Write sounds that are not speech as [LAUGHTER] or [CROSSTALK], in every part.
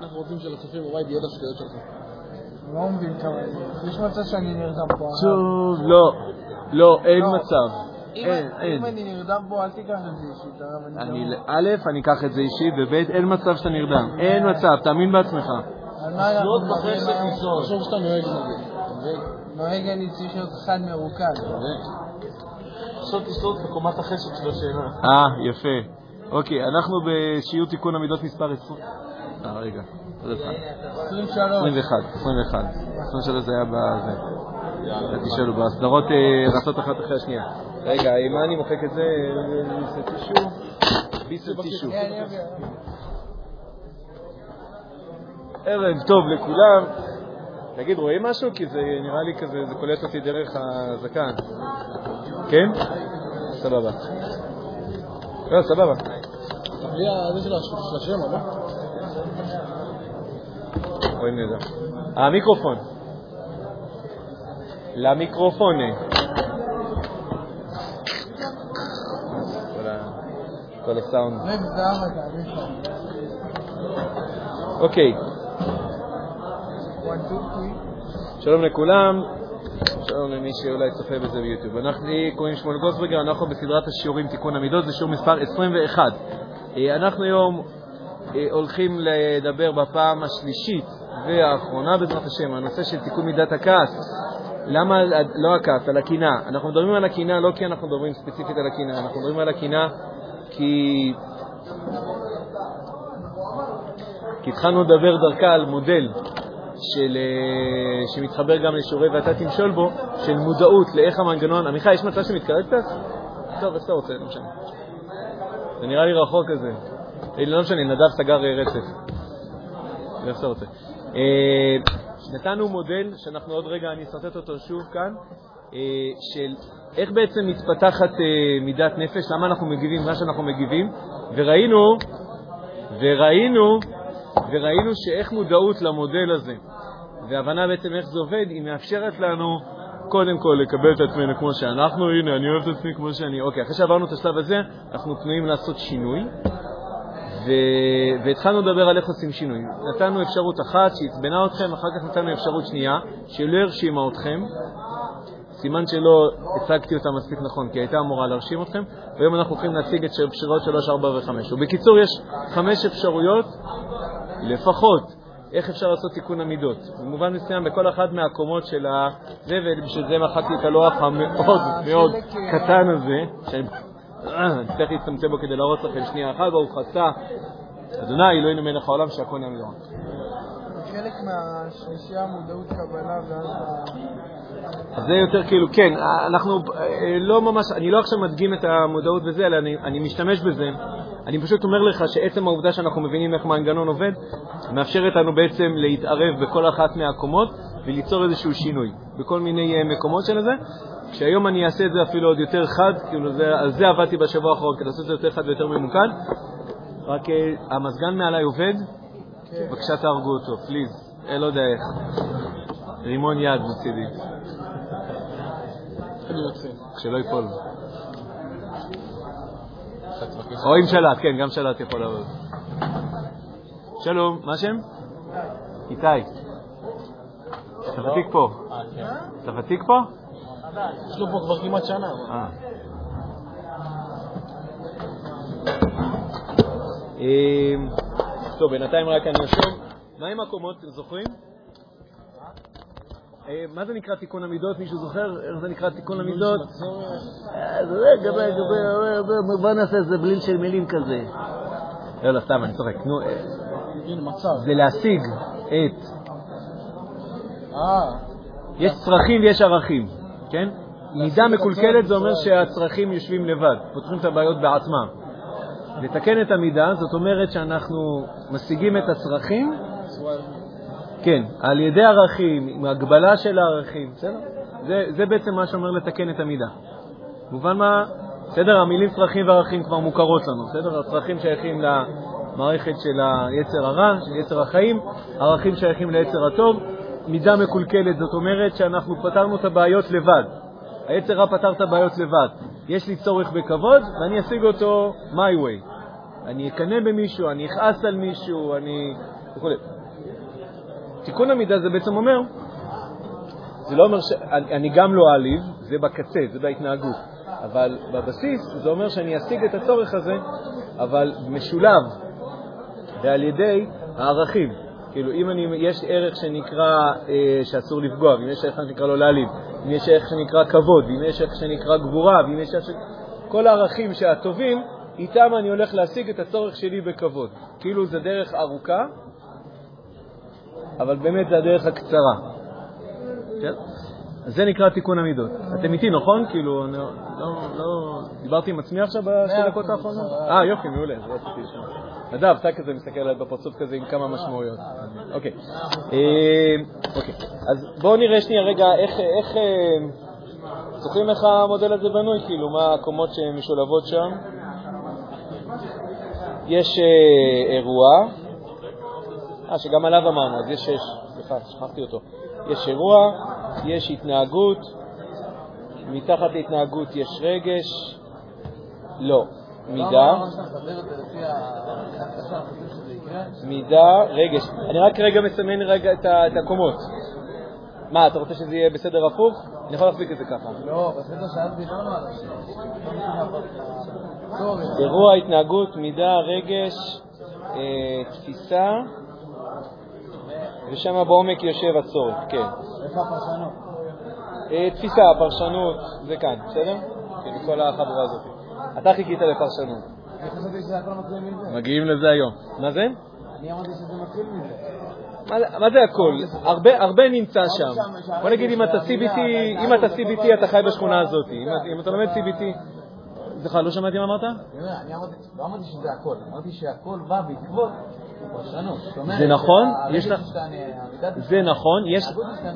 אנחנו רוצים שלצופים בבית יהיה את השטויות שלך. לא מבין כמה... יש מצב שאני נרדם פה. שוב, לא, לא, אין לא. מצב. אם- אני נרדם פה, אל תיקח את זה אישית, הרב. אני, גמור. א', אני אקח את זה אישית, וב', אין מצב שאתה נרדם. אין מצב, תאמין בעצמך. לא בחשק היום? לישון. תחשוב שאתה נוהג נגיד. נוהג אני צריך להיות חד מרוכז. עכשיו תשלוט בקומת החשק של השאלה. אה, יפה. אוקיי, אנחנו בשיעור תיקון המידות מספר 20. אה, רגע, עוד אחד. 23. 21, 21. 23 זה היה בזה. תשאלו, בסדרות אה, רצות אחת אחרי השנייה. רגע, מה אני מוחק את זה? ביסל טישו? כן. ערב טוב לכולם. תגיד, רואים משהו? כי זה נראה לי כזה, זה קולט אותי דרך הזקן. כן? סבבה. לא, סבבה. בלי הזה של הש- של השם, לא? רואים נהדר. המיקרופון. למיקרופון. כל הסאונד. זה. אוקיי. שלום לכולם. שלום למי שאולי צופה בזה ביוטיוב. אנחנו קוראים שמואל גוסברגר, אנחנו בסדרת השיעורים תיקון המידות, זה שיעור מספר 21. אה, אנחנו היום אה, הולכים לדבר בפעם השלישית והאחרונה בעזרת השם, הנושא של תיקון מידת הכעס. למה לא הכעס, על הקינה? אנחנו מדברים על הקינה לא כי אנחנו מדברים ספציפית על הקינה, אנחנו מדברים על הקינה כי... כי התחלנו לדבר דרכה על מודל של, אה, שמתחבר גם לשיעורי ואתה תמשול בו, של מודעות לאיך המנגנון, עמיחי, יש מצב שמתקרב קצת? טוב, איך שאתה רוצה, לא משנה. זה נראה לי רחוק כזה. אה, לא משנה, נדב סגר אה, רצף. איך שאתה רוצה. נתנו מודל, שאנחנו עוד רגע, אני אסרטט אותו שוב כאן, של איך בעצם מתפתחת מידת נפש, למה אנחנו מגיבים מה שאנחנו מגיבים, וראינו, וראינו, וראינו שאיך מודעות למודל הזה, והבנה בעצם איך זה עובד, היא מאפשרת לנו קודם כל לקבל את עצמנו כמו שאנחנו, הנה, אני אוהב את עצמי כמו שאני. אוקיי, אחרי שעברנו את השלב הזה, אנחנו פנויים לעשות שינוי, ו... והתחלנו לדבר על איך עושים שינוי. נתנו אפשרות אחת שעצבנה אתכם, אחר כך נתנו אפשרות שנייה שלא הרשימה אתכם. סימן שלא הצגתי אותה מספיק נכון, כי הייתה אמורה להרשים אתכם, והיום אנחנו הולכים להציג את אפשרויות 3, 4 ו-5. ובקיצור, יש חמש אפשרויות לפחות איך אפשר לעשות תיקון המידות. במובן מסוים, בכל אחת מהקומות של ה... זה, ובשביל זה מחקתי את הלוח המאוד מאוד קטן הזה, שאני אצטרך להצטמצם בו כדי להראות לכם שנייה אחת, ברוך אתה, אדוני אלוהינו מלך העולם שהכל נהיה. חלק מהשלישייה מודעות קבלה ואז... אז זה יותר כאילו, כן, אנחנו אה, לא ממש, אני לא עכשיו מדגים את המודעות וזה, אלא אני, אני משתמש בזה. אני פשוט אומר לך שעצם העובדה שאנחנו מבינים איך מנגנון עובד, מאפשרת לנו בעצם להתערב בכל אחת מהקומות וליצור איזשהו שינוי בכל מיני אה, מקומות של זה. כשהיום אני אעשה את זה אפילו עוד יותר חד, כאילו זה, על זה עבדתי בשבוע האחרון, כדי לעשות את זה יותר חד ויותר ממוקד. רק אה, המזגן מעליי עובד, בבקשה תהרגו אותו, פליז, אה, לא יודע איך. רימון יד מצידי. שלא ייפול. או עם שלט, כן, גם שלט יכול לעבוד. שלום, מה השם? איתי. אתה ותיק פה. אתה ותיק פה? יש לו פה כבר כמעט שנה. אה. טוב, בינתיים רק אני אשוב. מה עם הקומות, אתם זוכרים? אה, מה זה נקרא תיקון המידות? מישהו זוכר איך זה נקרא תיקון המידות? אה, רגע, רגע, רגע, בוא נעשה איזה בליל של מילים כזה. לא, לא, סתם, אני צוחק. נו, אה. זה להשיג את... אה, יש צרכים ויש ערכים, כן? מידה מקולקלת זה אומר שהצרכים יושבים לבד, פותרים את הבעיות בעצמם. לתקן את המידה, זאת אומרת שאנחנו משיגים את הצרכים, כן, על ידי ערכים, עם הגבלה של הערכים, בסדר? זה, זה בעצם מה שאומר לתקן את המידה. מובן מה? בסדר, המילים צרכים וערכים כבר מוכרות לנו, בסדר? הצרכים שייכים למערכת של היצר הרע, של יצר החיים, ערכים שייכים ליצר הטוב, מידה מקולקלת, זאת אומרת שאנחנו פתרנו את הבעיות לבד. היצר רע פתר את הבעיות לבד. יש לי צורך בכבוד, ואני אשיג אותו my way. אני אקנא במישהו, אני אכעס על מישהו, אני... וכו'. תיקון המידה זה בעצם אומר, זה לא אומר שאני גם לא אעליב, זה בקצה, זה בהתנהגות, אבל בבסיס זה אומר שאני אשיג את הצורך הזה, אבל משולב ועל ידי הערכים. כאילו, אם אני, יש ערך שנקרא אה, שאסור לפגוע, ואם יש ערך שנקרא לא להעליב, אם יש ערך שנקרא כבוד, ואם יש ערך שנקרא גבורה, ואם יש ערך ש... כל הערכים שהטובים, איתם אני הולך להשיג את הצורך שלי בכבוד. כאילו זה דרך ארוכה, אבל באמת זה הדרך הקצרה. כן? זה נקרא תיקון המידות. אתם איתי, נכון? כאילו, אני לא, לא, דיברתי עם עצמי עכשיו בשתי דקות האחרונות? אה, יופי, מעולה, זה רציתי לשמוע. נדב, אתה כזה מסתכל עליי בפרצוף כזה עם כמה משמעויות. אוקיי. אה, אוקיי. אז בואו נראה שנייה רגע איך, איך, אה, זוכרים איך המודל הזה בנוי? כאילו, מה הקומות שמשולבות שם? יש אה, אירוע, אה, שגם עליו אמרנו, אז יש, סליחה, שכחתי אותו. יש אירוע, יש התנהגות, מתחת להתנהגות יש רגש, לא, מידה, מידה, רגש. אני רק רגע מסמן רגע את הקומות. מה, אתה רוצה שזה יהיה בסדר הפוך? אני יכול להחזיק את זה ככה. לא, בסדר שאז דיברנו על זה. אירוע, התנהגות, מידה, רגש, אה, תפיסה, ושם בעומק יושב הצורך, כן. איפה הפרשנות? אה, תפיסה, פרשנות, זה כאן, בסדר? כן, כל החבורה הזאת. אתה חיכית לפרשנות. אני חשבתי שזה הכל מתחיל מזה. מגיעים לזה היום. מה זה? אני אמרתי שזה מתחיל מזה. מה, מה זה הכל? הרבה, נמצא שם. בוא נגיד, אם אתה CBT, אם אתה CBT, אתה חי בשכונה הזאת. אם, אתה לומד CBT... סליחה, לא שמעתי מה אמרת? אני לא אמרתי שזה הכל, אמרתי שהכל בא בעקבות. זה נכון, יש לה... זה נכון, יש...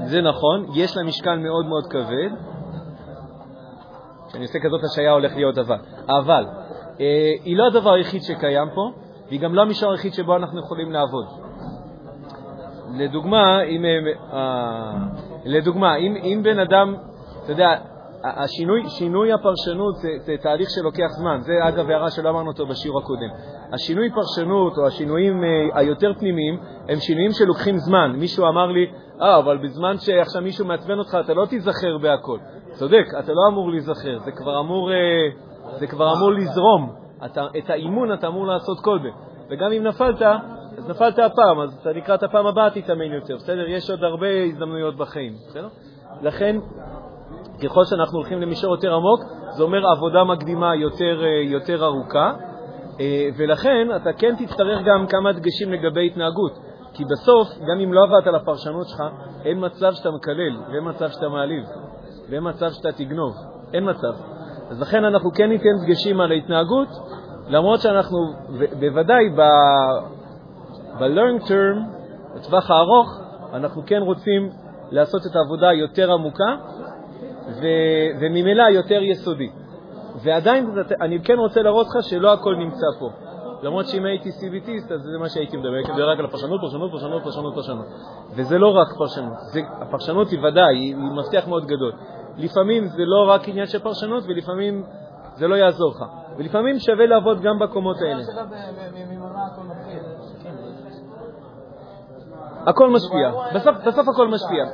זה נכון, יש לה משקל מאוד מאוד כבד. כשאני עושה כזאת השעיה הולך להיות דבר. אבל אה, היא לא הדבר היחיד שקיים פה, והיא גם לא המישור היחיד שבו אנחנו יכולים לעבוד. לדוגמה, אם, אה, לדוגמה, אם, אם בן אדם, אתה יודע, השינוי, שינוי הפרשנות זה, זה תהליך שלוקח זמן. זה אגב הערה שלא אמרנו אותו בשיעור הקודם. השינוי פרשנות או השינויים אה, היותר פנימיים הם שינויים שלוקחים זמן. מישהו אמר לי, אה, אבל בזמן שעכשיו מישהו מעצבן אותך אתה לא תיזכר בהכל. צודק, אתה לא אמור להיזכר, זה כבר אמור, אה, זה כבר אמור לזרום. אתה, את האימון אתה אמור לעשות קודם. וגם אם נפלת, אז נפלת הפעם, אז לקראת הפעם הבאה תתאמן יותר, בסדר? יש עוד הרבה הזדמנויות בחיים, בסדר? לכן, ככל שאנחנו הולכים למישור יותר עמוק, זה אומר עבודה מקדימה יותר, יותר ארוכה, ולכן אתה כן תצטרך גם כמה דגשים לגבי התנהגות, כי בסוף, גם אם לא עבדת על הפרשנות שלך, אין מצב שאתה מקלל, ואין מצב שאתה מעליב, ואין מצב שאתה תגנוב, אין מצב. אז לכן אנחנו כן ניתן דגשים על ההתנהגות, למרות שאנחנו, בוודאי ב-long term, בטווח הארוך, אנחנו כן רוצים לעשות את העבודה יותר עמוקה ו- וממילא יותר יסודי. ועדיין אני כן רוצה להראות לך שלא הכל נמצא פה. למרות שאם הייתי CBTיסט, אז זה מה שהייתי מדבר, הייתי מדבר רק על הפרשנות, פרשנות, פרשנות, פרשנות, פרשנות. וזה לא רק פרשנות, זה, הפרשנות היא ודאי, היא, היא מפתח מאוד גדול. לפעמים זה לא רק עניין של פרשנות, ולפעמים זה לא יעזור לך. ולפעמים שווה לעבוד גם בקומות האלה. הכל משפיע, בסוף, בסוף הכל משפיע.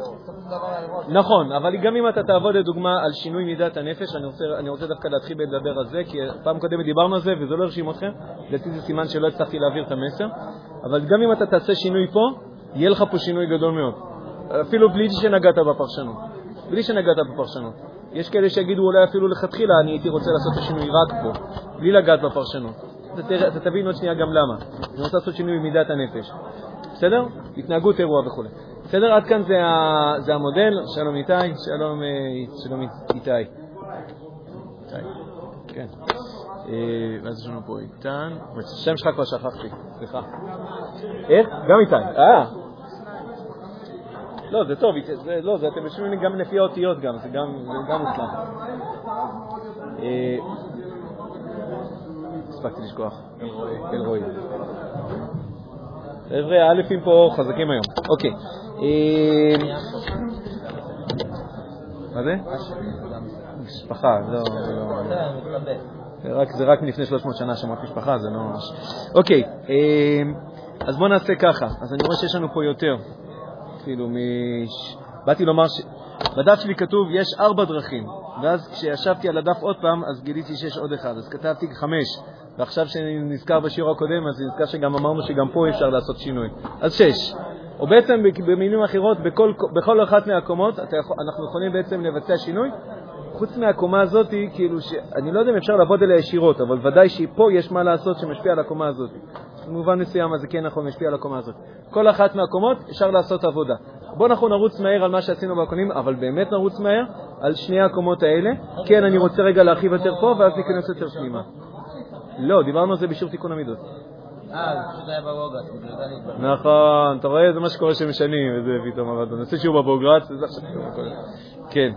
נכון, אבל גם אם אתה תעבוד לדוגמה על שינוי מידת הנפש, אני רוצה, אני רוצה דווקא להתחיל לדבר על זה, כי פעם קודמת דיברנו על זה וזה לא הרשים אתכם, לדעתי זה סימן שלא הצלחתי להעביר את המסר, אבל גם אם אתה תעשה שינוי פה, יהיה לך פה שינוי גדול מאוד, אפילו בלי שנגעת בפרשנות. בלי שנגעת בפרשנות. יש כאלה שיגידו אולי אפילו לכתחילה, אני הייתי רוצה לעשות את השינוי רק פה, בלי לגעת בפרשנות. אתה, תבין עוד שנייה גם למה. אני רוצה לעשות שינוי במידת הנפש. בסדר? התנהגות אירוע וכו'. בסדר? עד כאן זה, ה, זה המודל. שלום איתי, שלום, שלום איתי. איתי. כן. ואז יש לנו פה איתן. השם שלך כבר שכחתי, סליחה. איך? גם איתי. אה. לא, זה טוב, זה, לא, זה, אתם יושבים גם לפי האותיות גם, זה גם, זה גם מוצלח. הספקתי לשכוח, אלרועי. חבר'ה, האלפים פה חזקים היום. אוקיי. מה זה? משפחה, לא... רק, זה רק מלפני 300 שנה שמות משפחה, זה לא ממש... אוקיי, אה, אז בואו נעשה ככה. אז אני רואה שיש לנו פה יותר. כאילו. באתי לומר ש... בדף שלי כתוב, יש ארבע דרכים. ואז כשישבתי על הדף עוד פעם, אז גיליתי שיש עוד אחד. אז כתבתי חמש. ועכשיו שאני נזכר בשיעור הקודם, אז נזכר שגם אמרנו שגם פה אפשר לעשות שינוי. אז שש. או בעצם במילים אחרות, בכל, בכל אחת מהקומות יכול, אנחנו יכולים בעצם לבצע שינוי. חוץ מהקומה הזאת, כאילו, ש... אני לא יודע אם אפשר לעבוד עליה ישירות, אבל ודאי שפה יש מה לעשות שמשפיע על הקומה הזאת. במובן מסוים זה כן נכון, משפיע על הקומה הזאת. כל אחת מהקומות אפשר לעשות עבודה. בואו אנחנו נרוץ מהר על מה שעשינו בקונים, אבל באמת נרוץ מהר על שני הקומות האלה. כן, אני רוצה רגע להרחיב יותר פה, ואז ניכנס יותר פנימה. לא, דיברנו על זה בשיעור תיקון המידות. אה. נכון, אתה רואה? זה מה שקורה שמשנים, וזה פתאום עבדנו. נעשה שיעור בבוגרץ, וזה עכשיו. כן.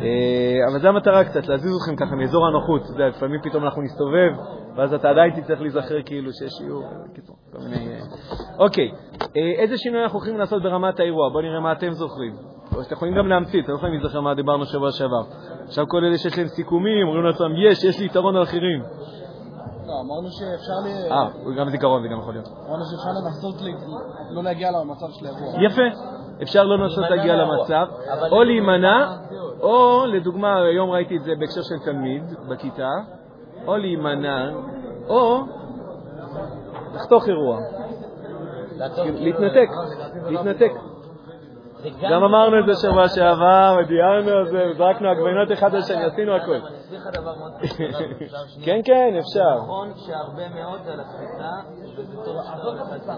אה, אבל זו המטרה קצת, להזיז אתכם ככה מאזור הנוחות. אתה יודע, לפעמים פתאום אנחנו נסתובב, ואז אתה עדיין תצטרך להיזכר כאילו שיש שיעור. קיצור, כל מיני... אה. אוקיי, איזה שינוי אנחנו הולכים לעשות ברמת האירוע? בואו נראה מה אתם זוכרים. או שאתם יכולים גם להמציא, אתם לא יכולים להיזכר מה דיברנו שבוע שעבר. עכשיו כל אלה שיש להם סיכומים, אומרים לעצמם, יש, יש לי יתרון על אחרים. לא, אמרנו שאפשר ל... אה, גם זיכרון זה גם יכול להיות. אמרנו שאפשר לנסות ל- לא להגיע למצב של האירוע. יפה. אפשר לא לנסות להגיע למצב, או להימנע, או לדוגמה, היום ראיתי את זה בהקשר של תלמיד בכיתה, או להימנע, או לחתוך אירוע, להתנתק, להתנתק. גם אמרנו את זה שבוע שעבר, ודיירנו על זה, וזרקנו עגבנות אחד על שני, עשינו הכול. אני אסביר לך דבר מאוד שנייה? כן, כן, אפשר. נכון שהרבה מאוד על התפיסה, וזה טוב שאתה.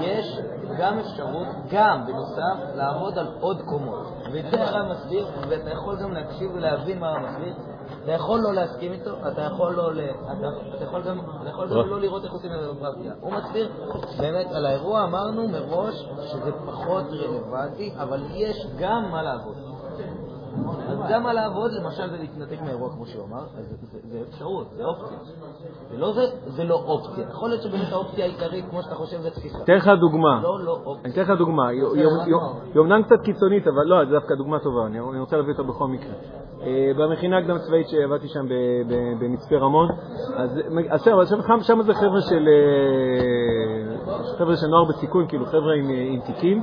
יש גם אפשרות, גם בנוסף, לעבוד על עוד קומות. ואת זה הרב מסביר, ואתה יכול גם להקשיב ולהבין מה הרב מסביר. אתה יכול לא להסכים איתו, אתה יכול לא ל... אתה, יכול גם, אתה יכול גם לא לראות איך עושים את בפרקטיקה. הוא מסביר, באמת, על האירוע אמרנו מראש שזה פחות רלוונטי, אבל יש גם מה לעבוד. אז גם מה לעבוד, למשל, זה להתנתק מהאירוע, כמו שהוא אמר, אז זה, זה, זה אפשרות, זה אופציה. זה לא זה, זה לא אופציה. יכול להיות שבאמת האופציה העיקרית, כמו שאתה חושב, זה תפיסה. אתן לך דוגמה. לא, לא אופציה. אני אתן לך דוגמה, היא- אומנם קצת קיצונית, אבל לא, זו דווקא דוגמה טובה, אני אני רוצה להביא אותה בכל מקרה. אה, במכינה הקדם צבאית שעבדתי שם ב- ב- במצפה רמון, אז אז שם- זה חבר'ה של אה, חבר'ה של נוער בסיכון, כאילו חבר'ה עם אה, עם תיקים,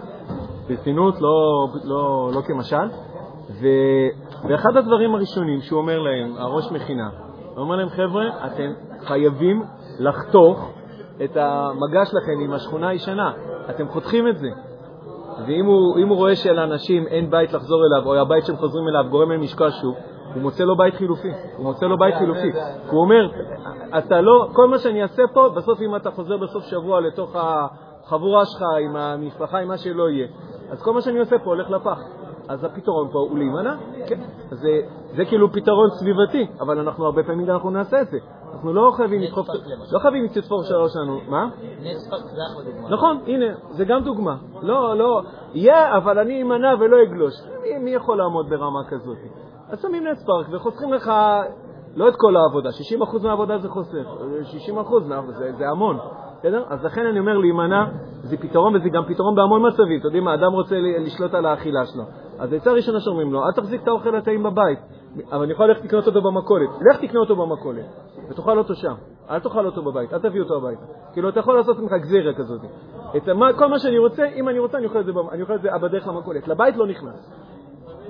ברצינות, לא- לא לא כמשל. ו- ואחד הדברים הראשונים שהוא אומר להם, הראש מכינה, הוא אומר להם, חבר'ה, אתם חייבים לחתוך את המגע שלכם עם השכונה הישנה, אתם חותכים את זה. ואם הוא, הוא רואה שלאנשים אין בית לחזור אליו, או הבית שהם חוזרים אליו גורם להם לשקוע שוב, הוא מוצא לו בית חילופי. הוא מוצא לו בית חילופי. הוא אומר, אתה לא, כל מה שאני אעשה פה, בסוף אם אתה חוזר בסוף שבוע לתוך החבורה שלך, עם המשפחה, עם מה שלא יהיה, אז כל מה שאני עושה פה הולך לפח. אז הפתרון פה הוא להימנע, כן. זה, זה כאילו פתרון סביבתי, אבל אנחנו הרבה פעמים אנחנו נעשה את זה. אנחנו לא חייבים לדחוף, לא חייבים לתפור שלוש שלנו, מה? נכון, הנה, זה גם דוגמה. לא, לא, יהיה, אבל אני אמנע ולא אגלוש. מי, יכול לעמוד ברמה כזאת? אז שמים נס פארק וחוסכים לך לא את כל העבודה, 60% מהעבודה זה חוסך, 60% מה- זה, זה המון. בסדר? אז לכן אני אומר להימנע, זה פתרון וזה גם פתרון בהמון מצבים. אתה יודעים מה, אדם רוצה לשלוט על האכילה שלו. אז העצה הראשונה שאומרים לו, אל תחזיק את האוכל הטעים בבית, אבל אני יכול ללכת לקנות אותו במכולת. לך תקנה אותו במכולת, ותאכל אותו שם. אל תאכל אותו בבית, אל תביא אותו הביתה. כאילו, אתה יכול לעשות ממך גזירה כזאת. את מה, כל מה שאני רוצה, אם אני רוצה, אני אוכל את זה, אני אוכל את זה בדרך למכולת. לבית לא נכנס.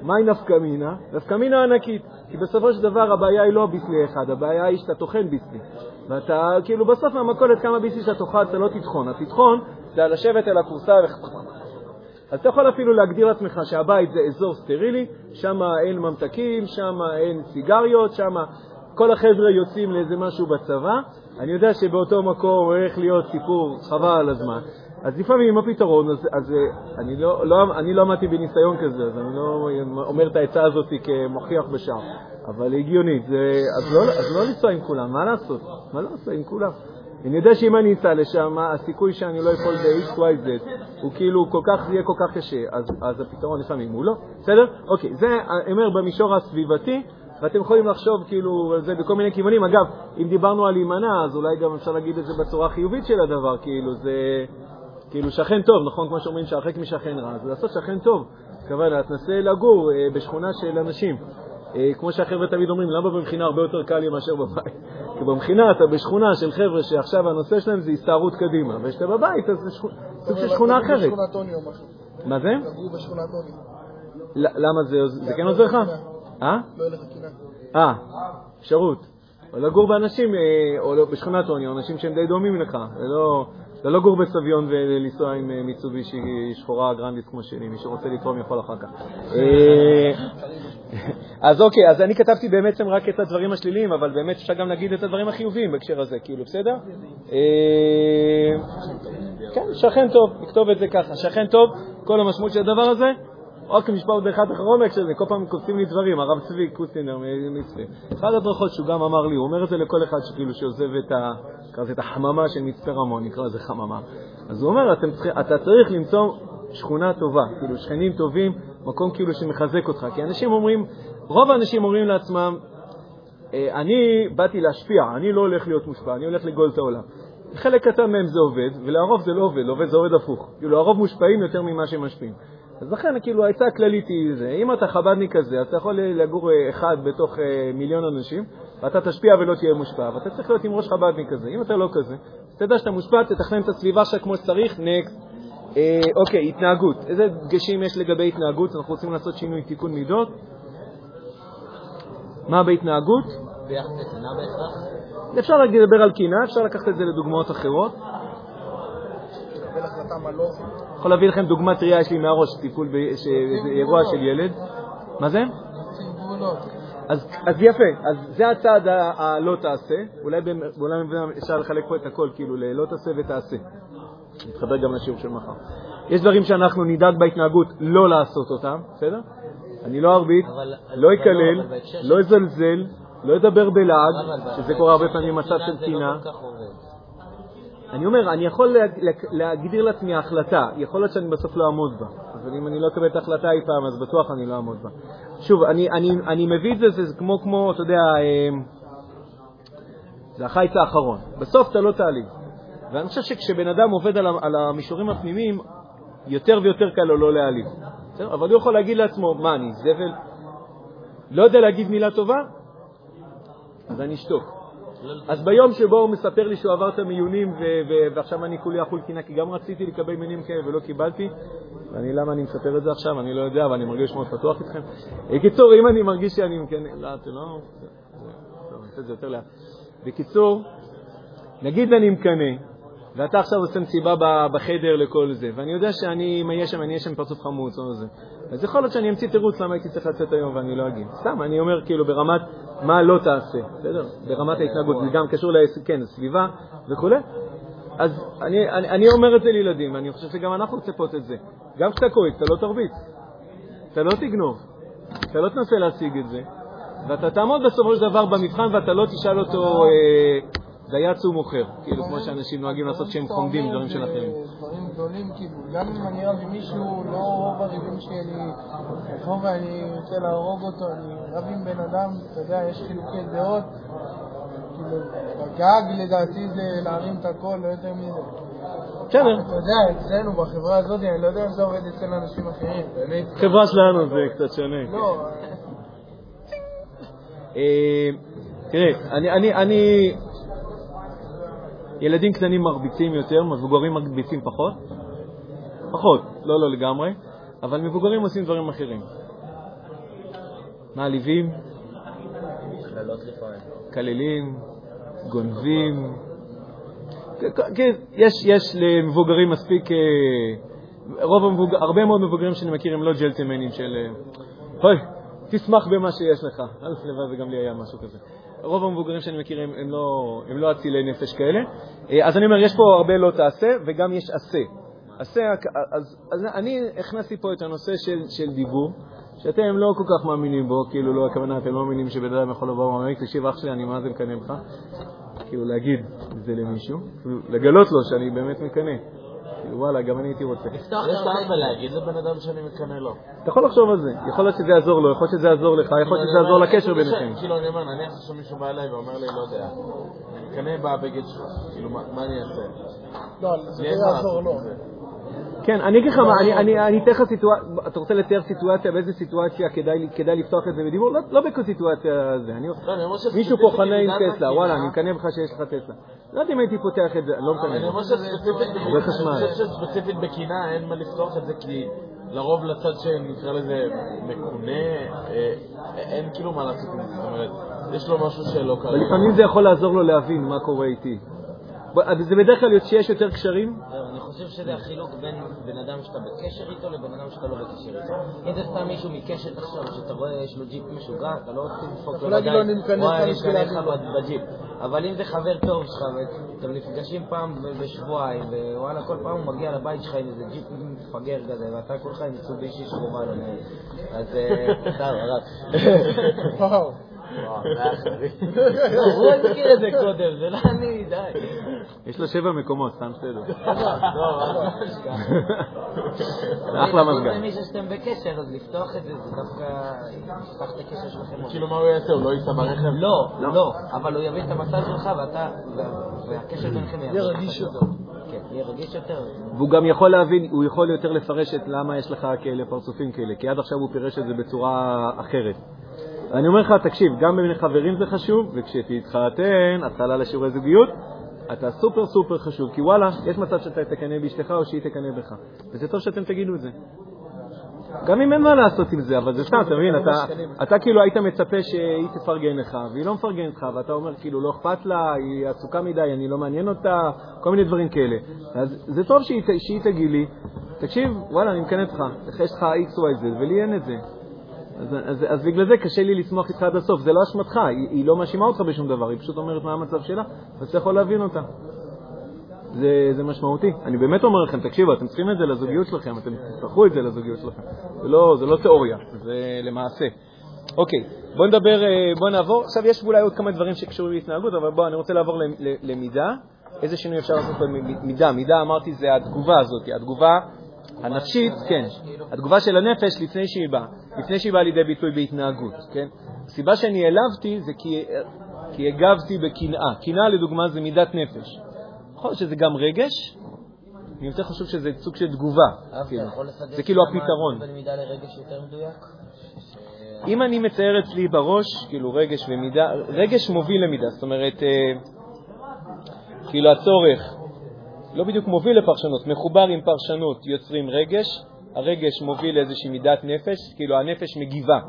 מהי נפקא מינה? נפקא מינה ענקית. כי בסופו של דבר הבעיה היא לא ביסלי אחד, הבעיה היא שאתה טוחן ביסלי. ואתה, כאילו בסוף מהמכולת כמה ביסלי שאתה תאכל, אתה לא תטחון. הטחון זה לשבת על הכורסה ו... אז אתה יכול אפילו להגדיר לעצמך שהבית זה אזור סטרילי, שם אין ממתקים, שם אין סיגריות, שם כל החבר'ה יוצאים לאיזה משהו בצבא. אני יודע שבאותו מקום הולך להיות סיפור חבל על הזמן. אז לפעמים הפתרון, אז, אז אה, אני, לא, לא, אני לא עמדתי בניסיון כזה, אז אני לא אומר את העצה הזאת כמוכיח בשער, אבל היא הגיונית. זה, אז, לא, אז לא לנסוע עם כולם, מה לעשות? מה לעשות עם כולם? אני יודע שאם אני אסע לשם, הסיכוי שאני לא אפול ב-X, Y, Z הוא כאילו כל כך, זה יהיה כל כך קשה, אז, אז הפתרון לפעמים הוא לא. בסדר? אוקיי, זה, אומר, במישור הסביבתי, ואתם יכולים לחשוב כאילו על זה בכל מיני כיוונים. אגב, אם דיברנו על להימנע, אז אולי גם אפשר להגיד את זה בצורה חיובית של הדבר, כאילו זה... כאילו שכן טוב, נכון? כמו שאומרים שהרחק משכן רע, אז לעשות שכן טוב. הכוונה, תנסה לגור אה, בשכונה של אנשים. אה, כמו שהחבר'ה תמיד אומרים, למה במכינה הרבה יותר קל לי מאשר בבית? כי במכינה אתה בשכונה של חבר'ה שעכשיו הנושא שלהם זה הסתערות קדימה, וכשאתה בבית אז זה סוג של שכונה אחרת. מה זה? למה זה זה כן עוזר לך? אה? לא לך קינה. אה, אפשרות. או לגור באנשים, אה, או לא- בשכונת עוני, או אנשים שהם די דומים לך. זה לא, זה לא גור בסביון ולנסוע עם אה, מיצובישי שחורה גרנדיס כמו שלי, מי שרוצה לתרום יכול אחר כך. אה, אז אוקיי, אז אני כתבתי בעצם רק את הדברים השליליים, אבל באמת אפשר גם להגיד את הדברים החיוביים בהקשר הזה, כאילו, בסדר? אה, כן, שכן טוב, נכתוב את זה ככה, שכן טוב, כל המשמעות של הדבר הזה, רק משפט עוד אחד אחרון בהקשר לזה, כל פעם קופצים לי דברים, הרב צבי קוסטינר מצפה. אחת הדרכות שהוא גם אמר לי, הוא אומר את זה לכל אחד שכאילו שעוזב את, ה, את החממה של מצפה רמון, נקרא לזה חממה. אז הוא אומר, אתה צריך למצוא שכונה טובה, כאילו שכנים טובים, מקום כאילו שמחזק אותך. כי אנשים אומרים, רוב האנשים אומרים לעצמם, אה, אני באתי להשפיע, אני לא הולך להיות מושפע, אני הולך לגאול את העולם. חלק קטן מהם זה עובד, ולרוב זה לא עובד, לעובד זה עובד הפוך. כאילו, הרוב מושפעים יותר ממה שהם משפיעים. אז לכן, כאילו, העצה הכללית היא זה, אם אתה חב"דניק כזה, אז אתה יכול לגור אה, אחד בתוך אה, מיליון אנשים, ואתה תשפיע ולא תהיה מושפע, ואתה צריך להיות עם ראש חב"דניק כזה. אם אתה לא כזה, תדע שאתה מושפע, תתכנן את הסביבה שלך כמו שצריך, נקסט. אה, אוקיי, התנהגות. איזה דגשים יש לגבי התנהגות? אנחנו רוצים לעשות שינוי תיקון מידות. מה בהתנהגות? ביחס לקנאה בהכרח? אפשר לדבר על קינה, אפשר לקחת את זה לדוגמאות אחרות. לקבל החלטה מה לא. יכול להביא לכם דוגמה טריה, יש לי מהראש, טיפול, ב- ש- זה אירוע של ילד. מה זה? אז, אז יפה, אז זה הצעד ה- הלא תעשה, אולי המדינה אפשר לחלק פה את הכל, כאילו ללא תעשה ותעשה. נתחבר גם לשיעור של מחר. יש דברים שאנחנו נדאג בהתנהגות לא לעשות אותם, בסדר? אני לא ארביץ, לא אבל אקלל, לא אזלזל, לא אדבר בלעג, שזה קורה הרבה פעמים במצב של זה טינה. לא כל כך עובד. אני אומר, אני יכול לה- לה- להגדיר לעצמי החלטה, יכול להיות שאני בסוף לא אעמוד בה, אבל אם אני לא אקבל את ההחלטה אי פעם, אז בטוח אני לא אעמוד בה. שוב, אני, אני, אני מביא את זה, זה כמו, כמו, אתה יודע, אה, זה החיץ האחרון. בסוף אתה לא תעליב. ואני חושב שכשבן אדם עובד על, על המישורים הפנימיים, יותר ויותר קל לו לא להעליב. אבל הוא יכול להגיד לעצמו, מה, אני זבל? לא יודע להגיד מילה טובה? אז אני אשתוק. אז ביום שבו הוא מספר לי שהוא עבר את המיונים ועכשיו אני כולי אכול קינה, כי גם רציתי לקבל מיונים כאלה ולא קיבלתי, ואני, למה אני מספר את זה עכשיו? אני לא יודע, אבל אני מרגיש מאוד פתוח איתכם. בקיצור, אם אני מרגיש שאני... כן, לא, אתם לא... טוב, אני אעשה את זה יותר לאט. בקיצור, נגיד אני מקנא, ואתה עכשיו עושה מסיבה בחדר לכל זה, ואני יודע שאני, אם אהיה שם, אני אהיה שם פרצוף חמוץ או זה. אז יכול להיות שאני אמציא תירוץ למה הייתי צריך לצאת היום ואני לא אגיד. סתם, אני אומר כאילו ברמת מה לא תעשה, בסדר? ברמת ההתנהגות, זה גם קשור לעס- כן, לסביבה וכו'. אז אני, אומר את זה לילדים, ואני חושב שגם אנחנו נצפות את זה. גם כשאתה כועס, אתה לא תרביץ, אתה לא תגנוב, אתה לא תנסה להשיג את זה, ואתה תעמוד בסופו של דבר במבחן ואתה לא תשאל אותו, אה, דייץ הוא מוכר, כאילו כמו שאנשים נוהגים לעשות שהם חומדים דברים של אחרים. דברים גדולים, כאילו, גם אם אני רב עם מישהו, לא רוב הריבים שלי, אני אבוא ואני רוצה להרוג אותו, אני רב עם בן אדם, אתה יודע, יש חילוקי דעות, כאילו, בגג לדעתי זה להרים את הכל, לא יותר מזה. בסדר, אתה יודע, אצלנו בחברה הזאת, אני לא יודע אם זה עובד אצל אנשים אחרים, באמת. חברה שלנו זה קצת שונה. לא, אה, תראה, אני, אני, אני... ילדים קטנים מרביצים יותר, מבוגרים מרביצים פחות. פחות, לא לא לגמרי, אבל מבוגרים עושים דברים אחרים. מעליבים. מקללים, גונבים. כן, יש, יש למבוגרים מספיק, אה, רוב המבוגרים, הרבה מאוד מבוגרים שאני מכיר הם לא ג'לטמנים של, אה, אוי, תשמח במה שיש לך. א' לבד וגם לי היה משהו כזה. רוב המבוגרים שאני מכיר הם, הם, לא, הם לא אצילי נפש כאלה. אה, אז אני אומר, יש פה הרבה לא תעשה, וגם יש עשה. עשה, אז, אז אני הכנסתי פה את הנושא של, של דיבור, שאתם לא כל כך מאמינים בו, כאילו לא הכוונה, אתם לא מאמינים שבן אדם יכול לבוא ואומר, תקשיב אח שלי, אני מה זה מקנא בך? כאילו להגיד את זה למישהו, כאילו לגלות לו שאני באמת מקנא. וואלה, גם אני הייתי רוצה. לפתוח את העין ולהגיד לבן אדם שאני מקנא לו. אתה יכול לחשוב על זה, יכול להיות שזה יעזור לו, יכול להיות שזה יעזור לך, יכול להיות שזה יעזור לקשר ביניכם. כאילו, אני אומר, נניח עכשיו מישהו בא אליי ואומר לי, לא יודע, אני מקנא בבגד שלך, כאילו, מה אני אעשה? לא, זה לא יעזור לו. כן, אני אגיד לך מה, אני- אני אני אתן לך סיטואציה, אתה רוצה לתאר סיטואציה, באיזה סיטואציה כדאי לפתוח את זה בדיבור? לא- לא בכל סיטואציה זה. אני- לא, אני אומר מישהו פה חנה עם טסלה, וואלה, אני מקנא בך שיש לך טסלה. לא יודע אם הייתי פותח את זה, אני לא מקנא. אומר. אני חושב שספציפית בקינה אין מה לפתוח את זה כי לרוב לצד שנקרא לזה מקונה, אה, אין כאילו מה לעשות עם זה, זאת אומרת, יש לו משהו שלא קרה. אבל לפעמים זה יכול לעזור לו להבין מה קורה איתי. זה בדרך כלל שיש יותר קשרים, אני חושב שזה החילוק בין בן אדם שאתה בקשר איתו לבן אדם שאתה לא בקשר איתו. אם זה סתם מישהו מקשת עכשיו, שאתה רואה יש לו ג'יפ משוגע, אתה לא לדפוק לו בדיים, "אני מקנא וואי, אני מקנא לך להגיד לו." ב- בג'יפ. אבל אם זה חבר טוב שלך, ואתם נפגשים פעם בשבועיים, ווואלה, כל פעם הוא מגיע לבית שלך עם איזה ג'יפ מפגר כזה, ואתה כולך עם על המנהל. אז אה, [LAUGHS] סתם, הרב. זה. הוא הזכיר את זה קודם, זה לא אני, די. יש לו שבע מקומות, סתם שתדע. [LAUGHS] לא, ממש ככה. זה אחלה מזגן. אם מישהו שאתם בקשר, אז לפתוח את זה, זה דווקא יפתח את הקשר שלכם. כאילו מה הוא יעשה, הוא לא ייסע ברכב? לא, לא, אבל הוא יבין את המצב שלך ואתה, וה- והקשר ביניכם יהיה רגיש יותר. כן, יהיה רגיש יותר. והוא גם יכול להבין, הוא יכול יותר לפרש את למה יש לך כאלה פרצופים כאלה, כי עד עכשיו הוא פירש את זה בצורה אחרת. אני אומר לך, תקשיב, גם בין חברים זה חשוב, וכשתתחתן, התחלה לשיעורי זוגיות, אתה סופר סופר חשוב, כי וואלה, יש מצב שאתה תקנא באשתך או שהיא תקנא בך, וזה טוב שאתם תגידו את זה. גם אם אין מה לעשות עם זה, אבל זה סתם, אתה מבין, אתה, כאילו היית מצפה שהיא תפרגן לך, והיא לא מפרגנת לך, ואתה אומר כאילו לא אכפת לה, היא עסוקה מדי, אני לא מעניין אותה, כל מיני דברים כאלה. אז זה טוב שהיא, תגיד לי, תקשיב, וואלה, אני מקנא בך, יש לך XYZ, ולי אין את זה. אז, אז, אז בגלל זה קשה לי לשמוח איתך עד הסוף, זה לא אשמתך, היא, היא לא מאשימה אותך בשום דבר, היא פשוט אומרת מה המצב שלה, ואתה יכול להבין אותה. זה, זה משמעותי. אני באמת אומר לכם, תקשיבו, אתם צריכים את זה לזוגיות שלכם, אתם תצטרכו את זה לזוגיות שלכם. זה לא, זה לא תיאוריה, זה למעשה. אוקיי, בואו נדבר, אה, בואו נעבור. עכשיו יש אולי עוד כמה דברים שקשורים להתנהגות, אבל בואו, אני רוצה לעבור למידה. איזה שינוי אפשר לעשות במידה? מידה, אמרתי, זה התגובה הזאת, התגובה הנפשית, כן, התגובה של הנפש לפני שהיא באה, לפני שהיא באה לידי ביטוי בהתנהגות, כן? הסיבה שאני העלבתי זה כי, כי הגבתי בקנאה. קנאה, לדוגמה, זה מידת נפש. יכול להיות שזה גם רגש, אני יותר חושב שזה סוג של תגובה. כאילו. זה כאילו הפתרון. אם אני מצייר אצלי בראש, כאילו רגש ומידה, רגש מוביל למידה, זאת אומרת, אה, כאילו הצורך לא בדיוק מוביל לפרשנות, מחובר עם פרשנות יוצרים רגש, הרגש מוביל לאיזושהי מידת נפש, כאילו הנפש מגיבה,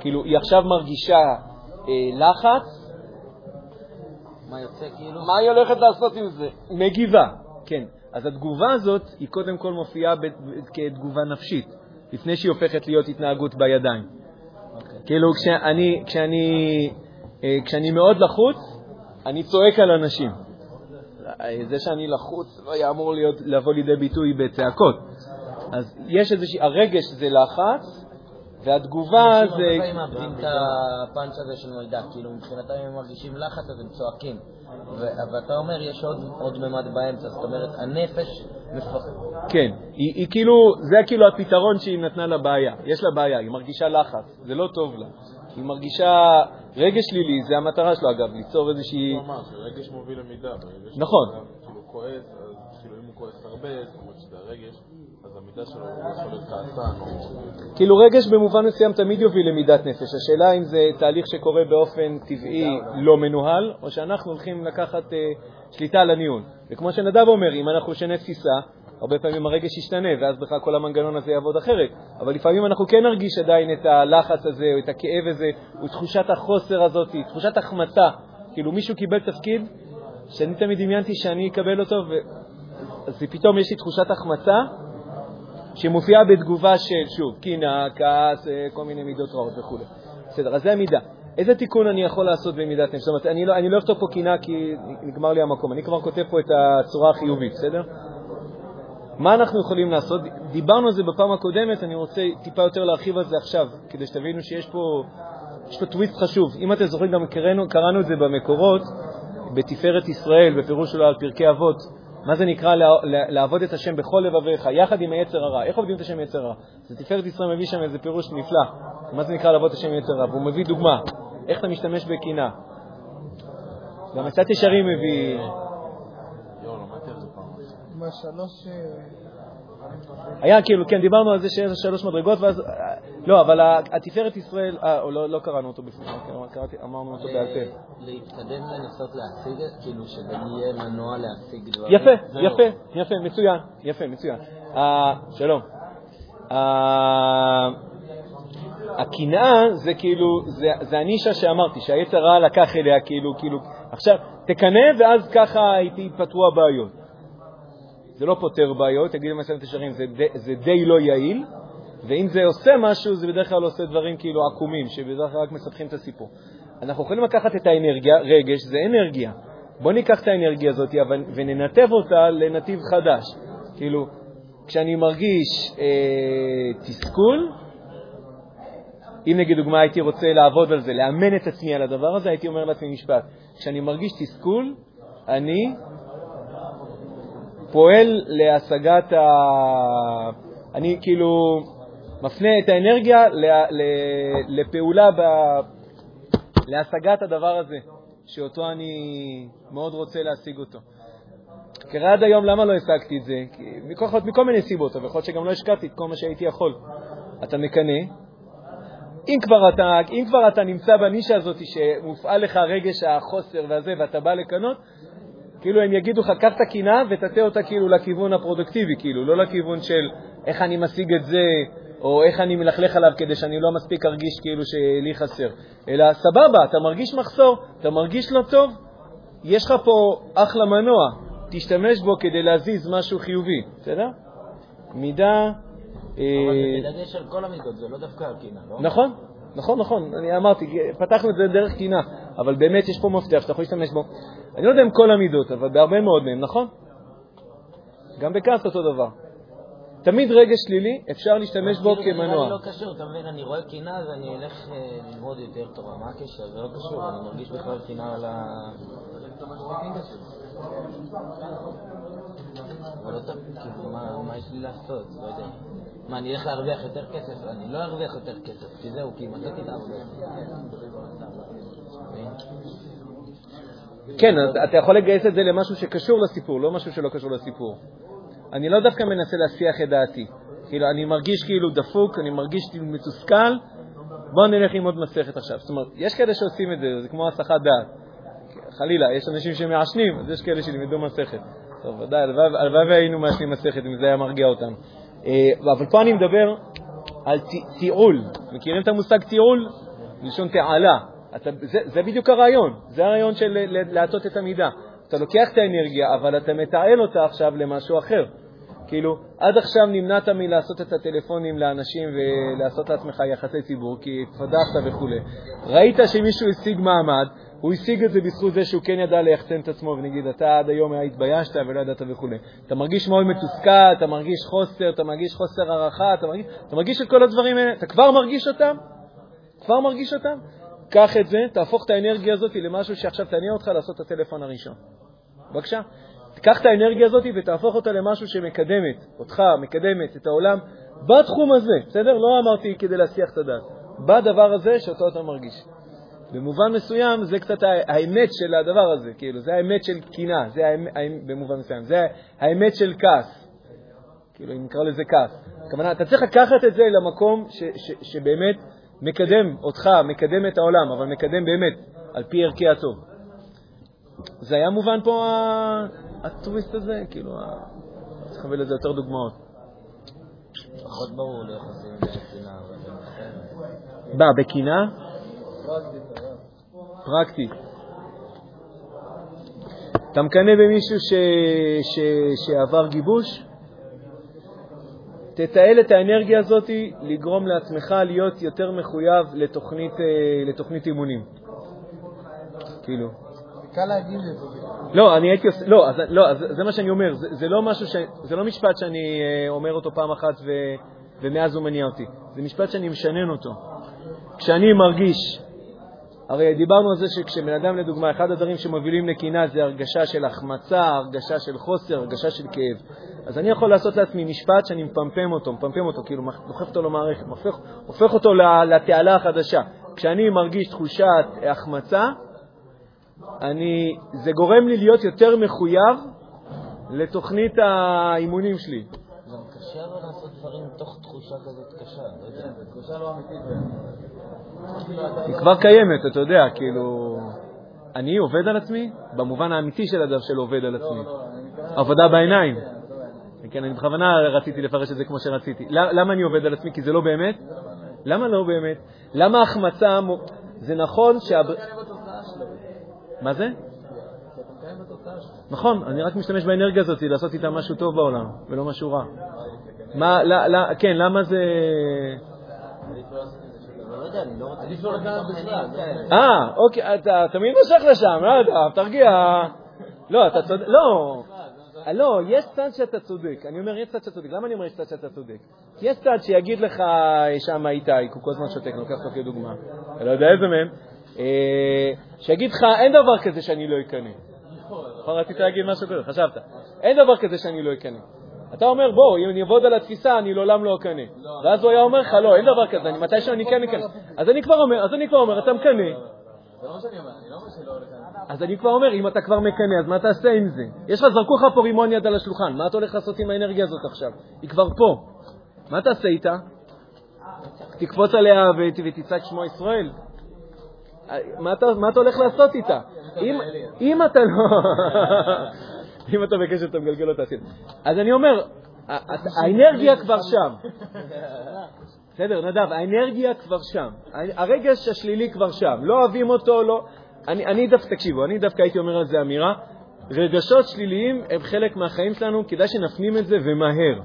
כאילו היא עכשיו מרגישה אה, לחץ, מה יוצא כאילו? מה היא הולכת לעשות עם זה? מגיבה, כן. אז התגובה הזאת היא קודם כל מופיעה ב- כתגובה נפשית, לפני שהיא הופכת להיות התנהגות בידיים. כאילו כשאני, כשאני, אה, כשאני מאוד לחוץ, אני צועק על אנשים. אה, זה שאני לחוץ לא היה אמור להיות, לבוא לידי ביטוי בצעקות. אז יש איזושהי, הרגש זה לחץ, והתגובה אנשים זה... הרבה פעמים מאבדים את הפאנץ' הזה של מידע, כאילו מבחינתם הם מרגישים לחץ אז הם צועקים. ואתה אומר יש עוד, עוד ממד באמצע, זאת אומרת הנפש מפחד. כן, היא כאילו, זה כאילו הפתרון שהיא נתנה לבעיה. יש לה בעיה, היא מרגישה לחץ, זה לא טוב לה. היא מרגישה רגש שלילי, זה המטרה שלו אגב, ליצור איזושהי... הוא אמר שרגש מוביל למידה. נכון. כאילו כועס, אז כאילו אם הוא כועס הרבה, זאת אומרת שזה הרגש, אז המידה שלו יכול להיות כעסן. כאילו רגש במובן מסוים תמיד יוביל למידת נפש. השאלה אם זה תהליך שקורה באופן טבעי לא מנוהל, או שאנחנו הולכים לקחת אה, שליטה על הניהול. וכמו שנדב אומר, אם אנחנו נשנה תפיסה, הרבה פעמים הרגש ישתנה, ואז בכלל כל המנגנון הזה יעבוד אחרת. אבל לפעמים אנחנו כן נרגיש עדיין את הלחץ הזה, או את הכאב הזה, או תחושת החוסר הזאת, תחושת החמצה. כאילו מישהו קיבל תפקיד שאני תמיד דמיינתי שאני אקבל אותו, ו... אז פתאום יש לי תחושת החמצה, שמופיעה בתגובה של, שוב, קנאה, כעס, אה, כל מיני מידות רעות וכו'. בסדר, אז זה המידה. איזה תיקון אני יכול לעשות במידת נפש? זאת אומרת, אני לא, לא אכתוב פה קנאה כי נגמר לי המקום, אני כבר כותב פה את הצורה החיובית, בסדר? מה אנחנו יכולים לעשות? דיברנו על זה בפעם הקודמת, אני רוצה טיפה יותר להרחיב על זה עכשיו, כדי שתבינו שיש פה, פה טוויסט חשוב. אם אתם זוכרים, גם קראנו, קראנו את זה במקורות, בתפארת ישראל, בפירוש שלו על פרקי אבות, מה זה נקרא לעבוד את השם בכל לבביך, יחד עם היצר הרע. איך עובדים את השם יצר הרע? אז תפארת ישראל מביא שם איזה פירוש נפלא. מה זה נקרא לעבוד את השם יצר הרע? והוא מביא דוגמה, איך אתה משתמש בקנאה. גם עצת ישרים מביא... יואו, למדתי על זה פעם. עם השלוש... אה, היה כאילו, כן, דיברנו על זה שיש שלוש מדרגות, ואז... לא, אבל התפארת ישראל, אה, לא לא קראנו אותו בפנים, קראתי- אמרנו אותו בעל פה. להתקדם לנסות להשיג, כאילו שזה יהיה מנוע להשיג דברים. יפה. יפה, יפה, מצוין, יפה, מצוין. אה, שלום. אה, הקנאה זה כאילו, זה, זה הנישה שאמרתי, שהיצר רע לקח אליה, כאילו, כאילו, עכשיו, תקנא ואז ככה ייפתרו הבעיות. זה לא פותר בעיות, תגיד במסכת ישרים, זה, זה די לא יעיל, ואם זה עושה משהו, זה בדרך כלל עושה דברים כאילו עקומים, שבדרך כלל רק מספחים את הסיפור. אנחנו יכולים לקחת את האנרגיה, רגש זה אנרגיה. בואו ניקח את האנרגיה הזאת וננתב אותה לנתיב חדש. כאילו, כשאני מרגיש אה, תסכול, אם נגיד דוגמה הייתי רוצה לעבוד על זה, לאמן את עצמי על הדבר הזה, הייתי אומר לעצמי משפט. כשאני מרגיש תסכול, אני פועל להשגת ה... אני כאילו מפנה את האנרגיה ל... ל... לפעולה ב... להשגת הדבר הזה, שאותו אני מאוד רוצה להשיג אותו. כי עד היום למה לא השגתי את זה? מכל, מכל מיני סיבות, אבל יכול להיות שגם לא השקעתי את כל מה שהייתי יכול. אתה מקנא, אם כבר אתה, אם כבר אתה נמצא בנישה הזאת שמופעל לך רגש החוסר והזה ואתה בא לקנות, כאילו הם יגידו לך, קח את הקנאה ותטה אותה כאילו לכיוון הפרודוקטיבי, כאילו, לא לכיוון של איך אני משיג את זה, או איך אני מלכלך עליו כדי שאני לא מספיק ארגיש כאילו שלי חסר. אלא סבבה, אתה מרגיש מחסור, אתה מרגיש לא טוב, יש לך פה אחלה מנוע, תשתמש בו כדי להזיז משהו חיובי, בסדר? מידה... אבל אה, זה בדגש על כל המידות, זה לא דווקא הקינה, לא? נכון, נכון, נכון. אני אמרתי, פתחנו את זה דרך קינה, אבל באמת יש פה מפתח שאתה יכול להשתמש בו. אני לא יודע אם כל המידות, אבל בהרבה מאוד מהם, נכון? גם בכעס אותו דבר. תמיד רגש שלילי, אפשר להשתמש בו כמנוע. לא קשור, אתה מבין? אני רואה קינה אז אני אלך אה, ללמוד יותר תורה. מה הקשר? זה לא קשור, אני מרגיש בכלל קינה על ה... אבל לא כאילו, מה מה יש לי לעשות? לא יודע. מה, אני אלך להרוויח יותר כסף? אני לא ארוויח יותר כסף, כי זהו, כי מצאתי את העבודה. כן, אתה יכול לגייס את זה למשהו שקשור לסיפור, לא משהו שלא קשור לסיפור. אני לא דווקא מנסה להסיח את דעתי. כאילו, אני מרגיש כאילו דפוק, אני מרגיש מתוסכל, בוא נלך ללמוד מסכת עכשיו. זאת אומרת, יש כאלה שעושים את זה, זה כמו הסחת דעת. חלילה, יש אנשים שמעשנים, אז יש כאלה שלימדו מסכת. טוב, ודאי, הלוואי והיינו מעשנים מסכת אם זה היה מרגיע אותנו. אה, אבל פה אני מדבר על תי- תיעול. מכירים את המושג תיעול? מלשון תעלה. אתה, זה, זה בדיוק הרעיון, זה הרעיון של להטות את המידה. אתה לוקח את האנרגיה, אבל אתה מתעל אותה עכשיו למשהו אחר. כאילו, עד עכשיו נמנעת מלעשות את הטלפונים לאנשים ולעשות לעצמך יחסי ציבור, כי התפדחת וכו'. ראית שמישהו השיג מעמד, הוא השיג את זה בזכות זה שהוא כן ידע ליחצן את עצמו, ונגיד, אתה עד היום התביישת ולא ידעת וכו'. אתה מרגיש מאוד מתוסכל, אתה מרגיש חוסר, אתה מרגיש חוסר הערכה, אתה מרגיש, אתה מרגיש את כל הדברים האלה, אתה כבר מרגיש אותם? כבר מרגיש אותם? קח את זה, תהפוך את האנרגיה הזאת למשהו שעכשיו תניע אותך לעשות את הטלפון הראשון. בבקשה. תיקח את האנרגיה הזאת ותהפוך אותה למשהו שמקדמת אותך, מקדמת את העולם בתחום הזה, בסדר? לא אמרתי כדי להסיח את הדעת. בדבר הזה שאותו אתה מרגיש. במובן מסוים זה קצת האמת של הדבר הזה, כאילו, זה האמת של קינה, זה האמת- במובן מסוים, זה האמת של כעס. כאילו, אם נקרא לזה כעס. הכוונה, אתה צריך לקחת את זה למקום ש, ש, שבאמת מקדם אותך, מקדם את העולם, אבל מקדם באמת, על פי ערכי הטוב. זה היה מובן פה הטוויסט הזה? כאילו, צריך לקבל לזה יותר דוגמאות. פחות ברור לי איך עושים זה בסדר. בא, בקינה? פרקטית. אתה מקנא במישהו ש... ש... שעבר גיבוש? תתעל את האנרגיה הזאת לגרום לעצמך להיות יותר מחויב לתוכנית, אה, לתוכנית אימונים. כאילו. קל להגיד את זה. לא, אני הייתי עושה, לא, אז, לא, אז זה מה שאני אומר, זה, זה לא משהו ש... זה לא משפט שאני אה, אומר אותו פעם אחת ו, ומאז הוא מניע אותי, זה משפט שאני משנן אותו. כשאני מרגיש, הרי דיברנו על זה שכשבן אדם, לדוגמה, אחד הדברים שמובילים לקנאה זה הרגשה של החמצה, הרגשה של חוסר, הרגשה של כאב. אז אני יכול לעשות לעצמי משפט שאני מפמפם אותו, מפמפם אותו, כאילו דוחף אותו למערכת, הופך, הופך אותו לתעלה החדשה. כשאני מרגיש תחושת החמצה, אני, זה גורם לי להיות יותר מחויב לתוכנית האימונים שלי. אבל לעשות דברים מתוך תחושה כזאת קשה, לא יודע. תחושה לא אמיתית. היא כבר קיימת, אתה יודע, כאילו... אני עובד על עצמי במובן האמיתי של הדף של עובד על עצמי. עבודה בעיניים. כן, אני בכוונה רציתי לפרש את זה כמו שרציתי. למה אני עובד על עצמי? כי זה לא באמת? למה לא באמת? למה החמצה... זה נכון שה... מה זה? נכון, אני רק משתמש באנרגיה הזאת לעשות איתה משהו טוב בעולם, ולא משהו רע. מה, לא, לא, כן, למה זה... לא. אה, אוקיי, אתה תמיד מושך לשם, לא יודע, תרגיע. לא, אתה צודק, לא. לא, יש צד שאתה צודק. אני אומר, יש צד שאתה צודק. למה אני אומר יש צד שאתה צודק? כי יש צד שיגיד לך, שם איתי, הוא כל הזמן שותק, אני לוקח אותו כדוגמה. אני לא יודע איזה מהם. אה, שיגיד לך, אין דבר כזה שאני לא אקנא. נכון, רצית להגיד משהו כזה, חשבת. אין דבר כזה שאני לא אקנא. אתה אומר, בוא, אם אני אעבוד על התפיסה, אני לעולם לא אקנא. ואז הוא היה אומר לך, לא, אין דבר כזה, אני מתישהו אני כן אקנא. אז אני כבר אומר, אז אני כבר אומר, אתה מקנא. זה לא שאני לא אז אני כבר אומר, אם אתה כבר מקנא, אז מה תעשה עם זה? יש לך, זרקו לך פה רימון יד על השולחן, מה אתה הולך לעשות עם האנרגיה הזאת עכשיו? היא כבר פה. מה תעשה איתה? תקפוץ עליה ות- ותצעק שמו ישראל? מה אתה, מה אתה הולך לעשות איתה? אם אתה לא... [LAUGHS] [LAUGHS] אם אתה בקשר, אתה מגלגל אותה עשית. אז אני אומר, האנרגיה כבר שם. בסדר, נדב, האנרגיה כבר שם. הרגש השלילי כבר שם. לא אוהבים אותו, לא... אני, אני דווקא, תקשיבו, אני דווקא הייתי אומר על זה אמירה, רגשות שליליים הם חלק מהחיים שלנו, כדאי שנפנים את זה ומהר.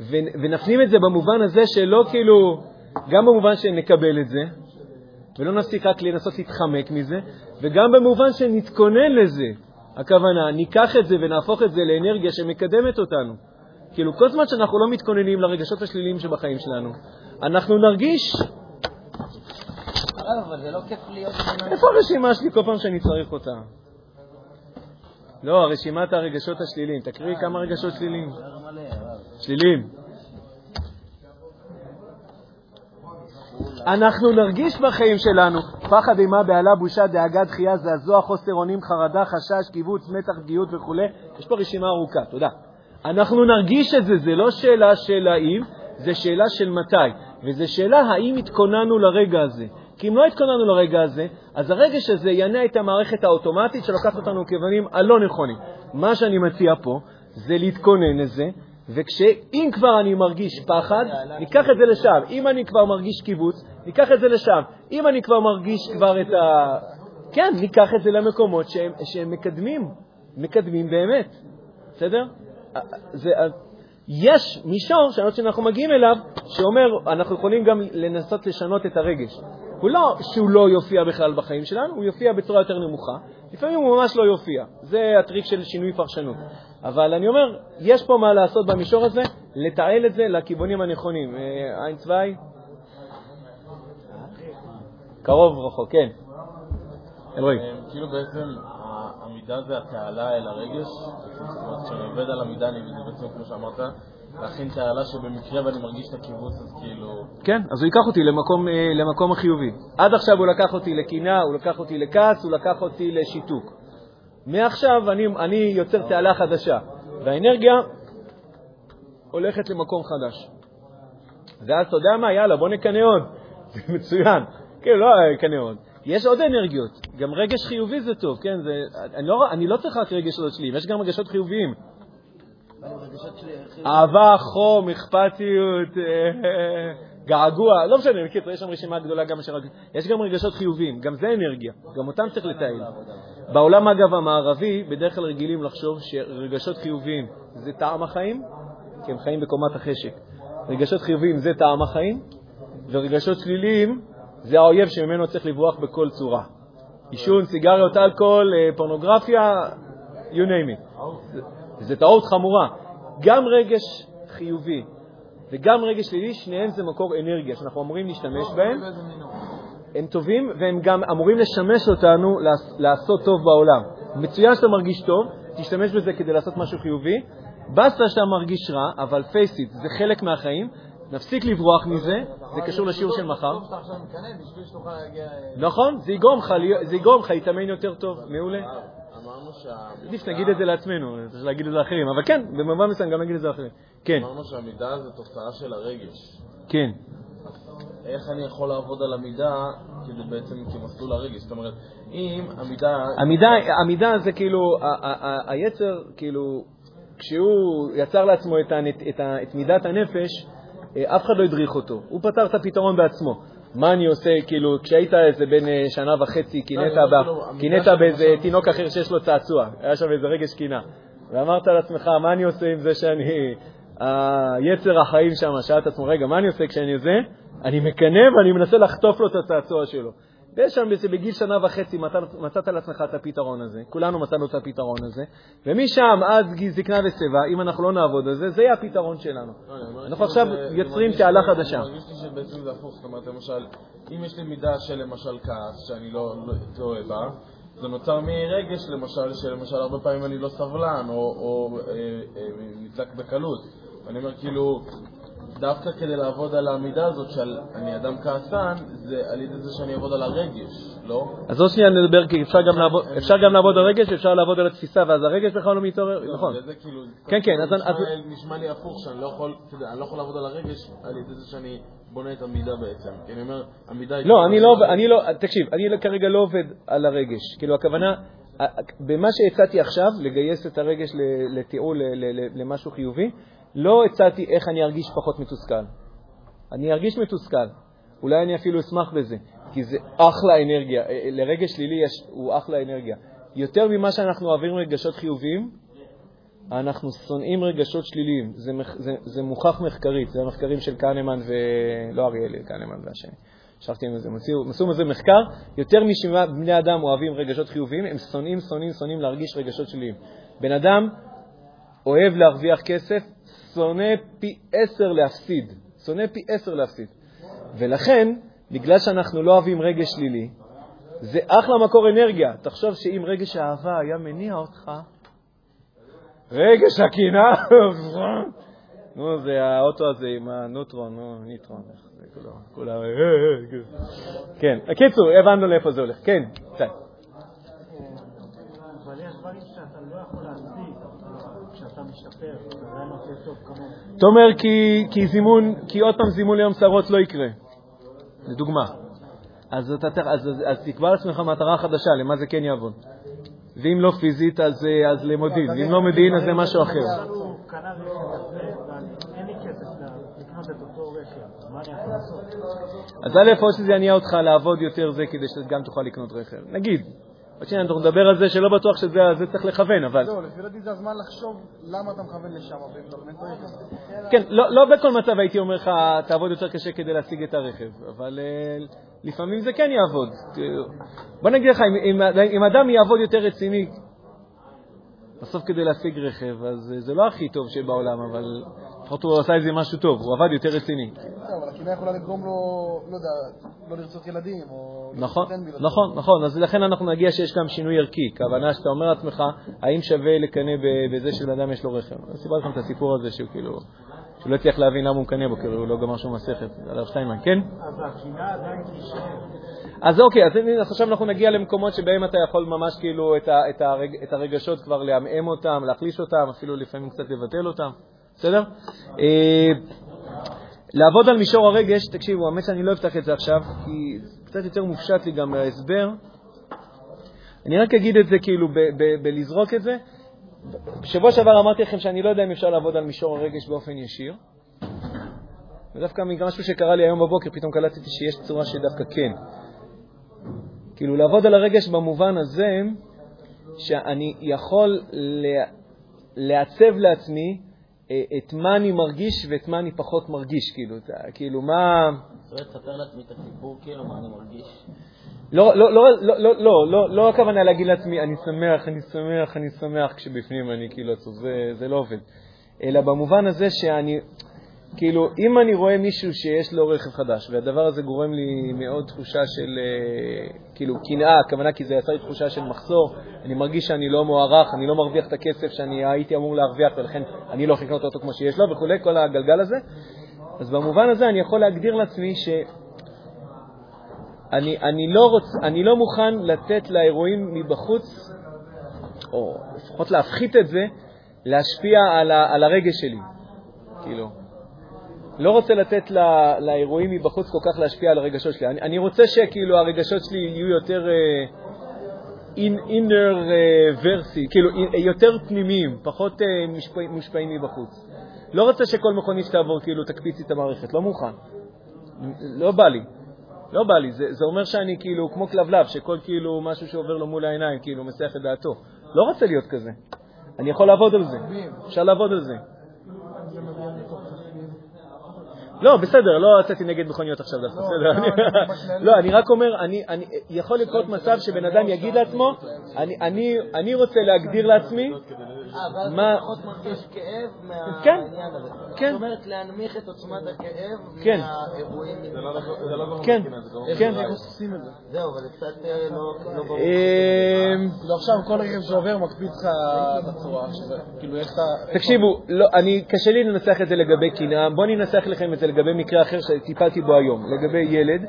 ו- ונפנים את זה במובן הזה שלא כאילו, גם במובן שנקבל את זה, ולא נפסיק רק לנסות להתחמק מזה, וגם במובן שנתכונן לזה. הכוונה, ניקח את זה ונהפוך את זה לאנרגיה שמקדמת אותנו. כאילו, כל זמן שאנחנו לא מתכוננים לרגשות השליליים שבחיים שלנו, אנחנו נרגיש, הרב, אבל זה לא כיף להיות... איפה הרשימה שלי כל פעם שאני צריך אותה? לא, רשימת הרגשות השליליים. תקריאי כמה רגשות שליליים. מלא, הרב. שליליים. אנחנו נרגיש בחיים שלנו פחד, אימה, בהלה, בושה, דאגה, דחייה, זעזוע, חוסר אונים, חרדה, חשש, קיבוץ, מתח, פגיעות וכו'. יש פה רשימה ארוכה, תודה. אנחנו נרגיש את זה, זה לא שאלה של האם, זה שאלה של מתי. וזו שאלה האם התכוננו לרגע הזה. כי אם לא התכוננו לרגע הזה, אז הרגש הזה ינע את המערכת האוטומטית שלוקחת אותנו לכיוונים הלא נכונים. מה שאני מציע פה זה להתכונן לזה, וכשאם כבר אני מרגיש פחד, ניקח את זה לשם. אם אני כבר מרגיש קיבוץ, ניקח את זה לשם. אם אני כבר מרגיש כבר את ה... כן, ניקח את זה למקומות שהם, שהם מקדמים, מקדמים באמת, בסדר? זה, יש מישור שאני חושב שאנחנו מגיעים אליו, שאומר, אנחנו יכולים גם לנסות לשנות את הרגש. הוא לא שהוא לא יופיע בכלל בחיים שלנו, הוא יופיע בצורה יותר נמוכה. לפעמים הוא ממש לא יופיע. זה הטריק של שינוי פרשנות. אבל אני אומר, יש פה מה לעשות במישור הזה, לתעל את זה לכיוונים הנכונים. אה, עין צוואי? קרוב רחוק, כן. אלוהים. אה, כאילו בעצם העמידה זה התעלה אל הרגש, זאת אומרת כשאני עובד על עמידה זה בעצם כמו שאמרת, להכין תעלה שבמקרה ואני מרגיש את הקיבוץ אז כאילו... כן, אז הוא ייקח אותי למקום, אה, למקום החיובי. עד עכשיו הוא לקח אותי לקנאה, הוא לקח אותי לכעס, הוא לקח אותי לשיתוק. מעכשיו אני, אני יוצר תעלה חדשה, והאנרגיה הולכת למקום חדש. ואז אתה יודע מה, יאללה, בוא נקנא עוד. [LAUGHS] זה מצוין. כן, לא נקנא עוד. יש עוד אנרגיות. גם רגש חיובי זה טוב, כן? זה, אני, לא, אני לא צריך רק רגשות שליליים, יש גם רגשות חיוביים. אהבה, חום, אכפתיות, אה, געגוע, לא משנה, בקיצור, יש שם רשימה גדולה גם של. יש גם רגשות חיוביים, גם זה אנרגיה, גם אותם צריך לתעל. בעולם, אגב, המערבי, בדרך כלל רגילים לחשוב שרגשות חיוביים זה טעם החיים, כי הם חיים בקומת החשק. רגשות חיוביים זה טעם החיים, ורגשות שליליים זה האויב שממנו צריך לברוח בכל צורה. עישון, סיגריות, אלכוהול, אה, פורנוגרפיה, you name it. זה טעות חמורה. גם רגש חיובי וגם רגש שלילי, שניהם זה מקור אנרגיה שאנחנו אמורים להשתמש בהם. הם טובים והם גם אמורים לשמש אותנו לעש- לעשות טוב בעולם. מצוין שאתה מרגיש טוב, תשתמש בזה כדי לעשות משהו חיובי. באסה שאתה מרגיש רע, אבל face it, זה חלק מהחיים. נפסיק לברוח מזה, זה קשור לשיעור של מחר. להגיע... נכון, זה יגרום לך להתאמן יותר טוב, מעולה. אמרנו שהמידה... עדיף שנגיד את זה לעצמנו, צריך להגיד את זה לאחרים, אבל כן, במובן מסוים גם נגיד את זה לאחרים. כן, אמרנו שהמידה זה תוצאה של הרגש. כן. איך אני יכול לעבוד על המידה כדי בעצם כמסלול הרגש? זאת אומרת, אם המידה... עמידה, עמידה זה כאילו, היצר, כאילו, כשהוא יצר לעצמו את, את, ה, את מידת הנפש, אה, אף אחד לא הדריך אותו. הוא פתר את הפתרון בעצמו. מה אני עושה, כאילו, כשהיית איזה בן אה, שנה וחצי, קינאת לא, קינאת של באיזה למשל- תינוק אחר שיש לו צעצוע, היה שם איזה רגש קינה, ואמרת לעצמך, מה אני עושה עם זה שאני, היצר החיים שם, שאל את עצמו, רגע, מה אני עושה כשאני זה? אני מקנא ואני מנסה לחטוף לו את הצעצוע שלו. ויש שם בגיל שנה וחצי מצאת, לעצמך את הפתרון הזה, כולנו מצאנו את הפתרון הזה, ומשם עד גיל זקנה ושיבה, אם אנחנו לא נעבוד על זה, זה יהיה הפתרון שלנו. לא, אני אנחנו עכשיו יוצרים תעלה חדשה. זה מרגיש לי שבעצם זה הפוך, זאת אומרת, למשל, אם יש לי מידה של למשל כעס, שאני לא לא- לא אוהב בה, זה נוצר מרגש למשל, שלמשל הרבה פעמים אני לא סבלן, או או, אה, אה, נדלק בקלות. אני אומר, כאילו, דווקא כדי לעבוד על העמידה הזאת שאני אדם כעסן, זה על ידי זה שאני אעבוד על הרגש, לא? אז עוד שנייה נדבר, כי אפשר גם לעבוד- אפשר גם לעבוד על רגש ואפשר לעבוד על התפיסה, ואז הרגש בכלל לא מתעורר, לא, נכון. כאילו, כן, כן, אז- נשמע, לי הפוך, שאני לא יכול, אתה יודע, אני לא יכול לעבוד על הרגש על ידי זה שאני בונה את המידה בעצם. כי אני אומר, המידה היא... לא, אני לא, אני לא, תקשיב, אני כרגע לא עובד על הרגש. כאילו, הכוונה, במה שהצעתי עכשיו, לגייס את הרגש לתיעול, למשהו חיובי, לא הצעתי איך אני ארגיש פחות מתוסכל. אני ארגיש מתוסכל. אולי אני אפילו אשמח בזה, כי זה אחלה אנרגיה. אה, אה, לרגש שלילי יש, הוא אחלה אנרגיה. יותר ממה שאנחנו אוהבים רגשות חיוביים, אנחנו שונאים רגשות שליליים. זה, זה, זה מוכח מחקרית, זה המחקרים של קנמן ולא אריאלי, קנמן והשני. שכחתי הם עשו- הם עשו מזה מחקר, יותר משבעה בני אדם אוהבים רגשות חיוביים, הם שונאים, שונאים, שונאים להרגיש רגשות שליליים. בן אדם אוהב להרוויח כסף, שונא פי עשר להפסיד. שונא פי עשר להפסיד. ולכן, בגלל שאנחנו לא אוהבים רגש שלילי, זה אחלה מקור אנרגיה. תחשוב שאם רגש האהבה היה מניע אותך, רגש הקנאה, [LAUGHS] נו, זה האוטו הזה עם הנוטרון, נו, ניטרון, כולם, אה, אה, כן. כן, הקיצור, הבנו לאיפה זה הולך. כן, קצת. אבל יש דברים שאתה לא יכול להשיג תומר, כי, כי זימון, כי עוד פעם זימון ליום צרות לא יקרה. לדוגמה. אז, אז, אז, אז תקבע לעצמך מטרה חדשה, למה זה כן יעבוד. ואם לא פיזית, אז, אז למודיעין. ואם לא מודיעין, אז זה משהו אחר. אז א', או שזה יניע אותך לעבוד יותר זה כדי שגם תוכל לקנות רכב. נגיד. עוד שנייה, אנחנו נדבר על זה שלא בטוח שזה זה צריך לכוון, אבל... לא, לפי דעתי זה הזמן לחשוב למה אתה מכוון לשם, זה. כן, לא, לא בכל מצב הייתי אומר לך, תעבוד יותר קשה כדי להשיג את הרכב, אבל אה, לפעמים זה כן יעבוד. בוא נגיד לך, אם אדם יעבוד יותר רציני בסוף כדי להשיג רכב, אז אה, זה לא הכי טוב שבעולם, אבל לפחות הוא עשה איזה משהו טוב, הוא עבד יותר רציני. בסדר, אבל הקנאה יכולה לגרום לו, לא יודע, לא לרצות ילדים, או... נכון, בגלל זה. נכון, נכון. אז לכן אנחנו נגיע שיש גם שינוי ערכי. כוונה שאתה אומר לעצמך, האם שווה לקנא ב- בזה שלבן אדם יש לו רכב? אז סיפרתי לכם את הסיפור הזה שהוא כאילו, שהוא לא הצליח להבין למה הוא מקנא בו, כאילו הוא לא גמר שום מסכת, על הרב שטיינמן, כן? אז הקנאה עדיין תישאר. אז אוקיי, אז עכשיו אנחנו נגיע למקומות שבהם אתה יכול ממש כאילו את, ה, את, הרג, את הרגשות כבר לעמעם אותם, להחליש אותם, אפילו לפעמים קצת לבטל אותם, בסדר? אה, לעבוד על מישור הרגש, תקשיבו, האמת שאני לא אפתח את זה עכשיו, כי קצת יותר מופשט לי גם ההסבר. אני רק אגיד את זה כאילו, בלזרוק את זה. בשבוע שעבר אמרתי לכם שאני לא יודע אם אפשר לעבוד על מישור הרגש באופן ישיר. ודווקא משהו שקרה לי היום בבוקר, פתאום קלטתי שיש צורה שדווקא כן. כאילו לעבוד על הרגש במובן הזה שאני יכול לעצב לעצמי את מה אני מרגיש ואת מה אני פחות מרגיש, כאילו, אתה- כאילו מה... צריך לספר לעצמי את הסיפור, כאילו, מה אני מרגיש. לא, לא, לא, לא, לא, לא, לא, לא הכוונה להגיד לעצמי, אני שמח, אני שמח, אני שמח, כשבפנים אני כאילו עצוב, זה, זה לא עובד. אלא במובן הזה שאני, כאילו, אם אני רואה מישהו שיש לו רכב חדש, והדבר הזה גורם לי מאוד תחושה של, אה, כאילו, קנאה, הכוונה כי זה יצר לי תחושה של מחסור, אני מרגיש שאני לא מוערך, אני לא מרוויח את הכסף שאני הייתי אמור להרוויח, ולכן אני לא יכול לקנות אותו כמו שיש לו וכולי, כל הגלגל הזה. אז במובן הזה אני יכול להגדיר לעצמי ש... אני, אני, לא רוצ, אני לא מוכן לתת לאירועים מבחוץ או לפחות להפחית את זה, להשפיע על, ה, על הרגש שלי. כאילו, לא רוצה לתת לא, לאירועים מבחוץ כל כך להשפיע על הרגשות שלי. אני, אני רוצה שכאילו הרגשות שלי יהיו יותר uh, in, inner uh, versi, כאילו יותר פנימיים, פחות uh, מושפע, מושפעים מבחוץ. לא רוצה שכל מכונית שתעבור כאילו תקפיץ את המערכת, לא מוכן. לא בא לי. לא בא לי. זה, זה אומר שאני כאילו כמו כלבלב, שכל כאילו משהו שעובר לו מול העיניים כאילו מסיח את דעתו. לא רוצה להיות כזה. אני יכול לעבוד על זה. אפשר לעבוד על. זה מגיע מתוך תחביב. לא, בסדר, לא יצאתי נגד מכוניות עכשיו דווקא, לא, בסדר. [LAUGHS] לא, אני-. לא, רק אומר, אני- אני- יכול לקרות מצב שבן אדם יגיד לעצמו, אני- אני- אני רוצה להגדיר לעצמי, אה, ואז מה- אתה פחות מרגיש כאב כן. מהעניין הזה. כן. זאת אומרת, להנמיך את עוצמת הכאב כן. מהאירועים. זה לא לא כן, כן. לרעש. עושים את זה. זהו, אבל קצת אה, לא לא ברור. כאילו עכשיו כל רכב שעובר מקפיץ לך את הצורה, שזה- כאילו. תקשיבו, לא, קשה לי לנסח את זה לגבי קנאה, בואו אני אנסח לכם את זה לגבי מקרה אחר שטיפלתי בו היום, לגבי ילד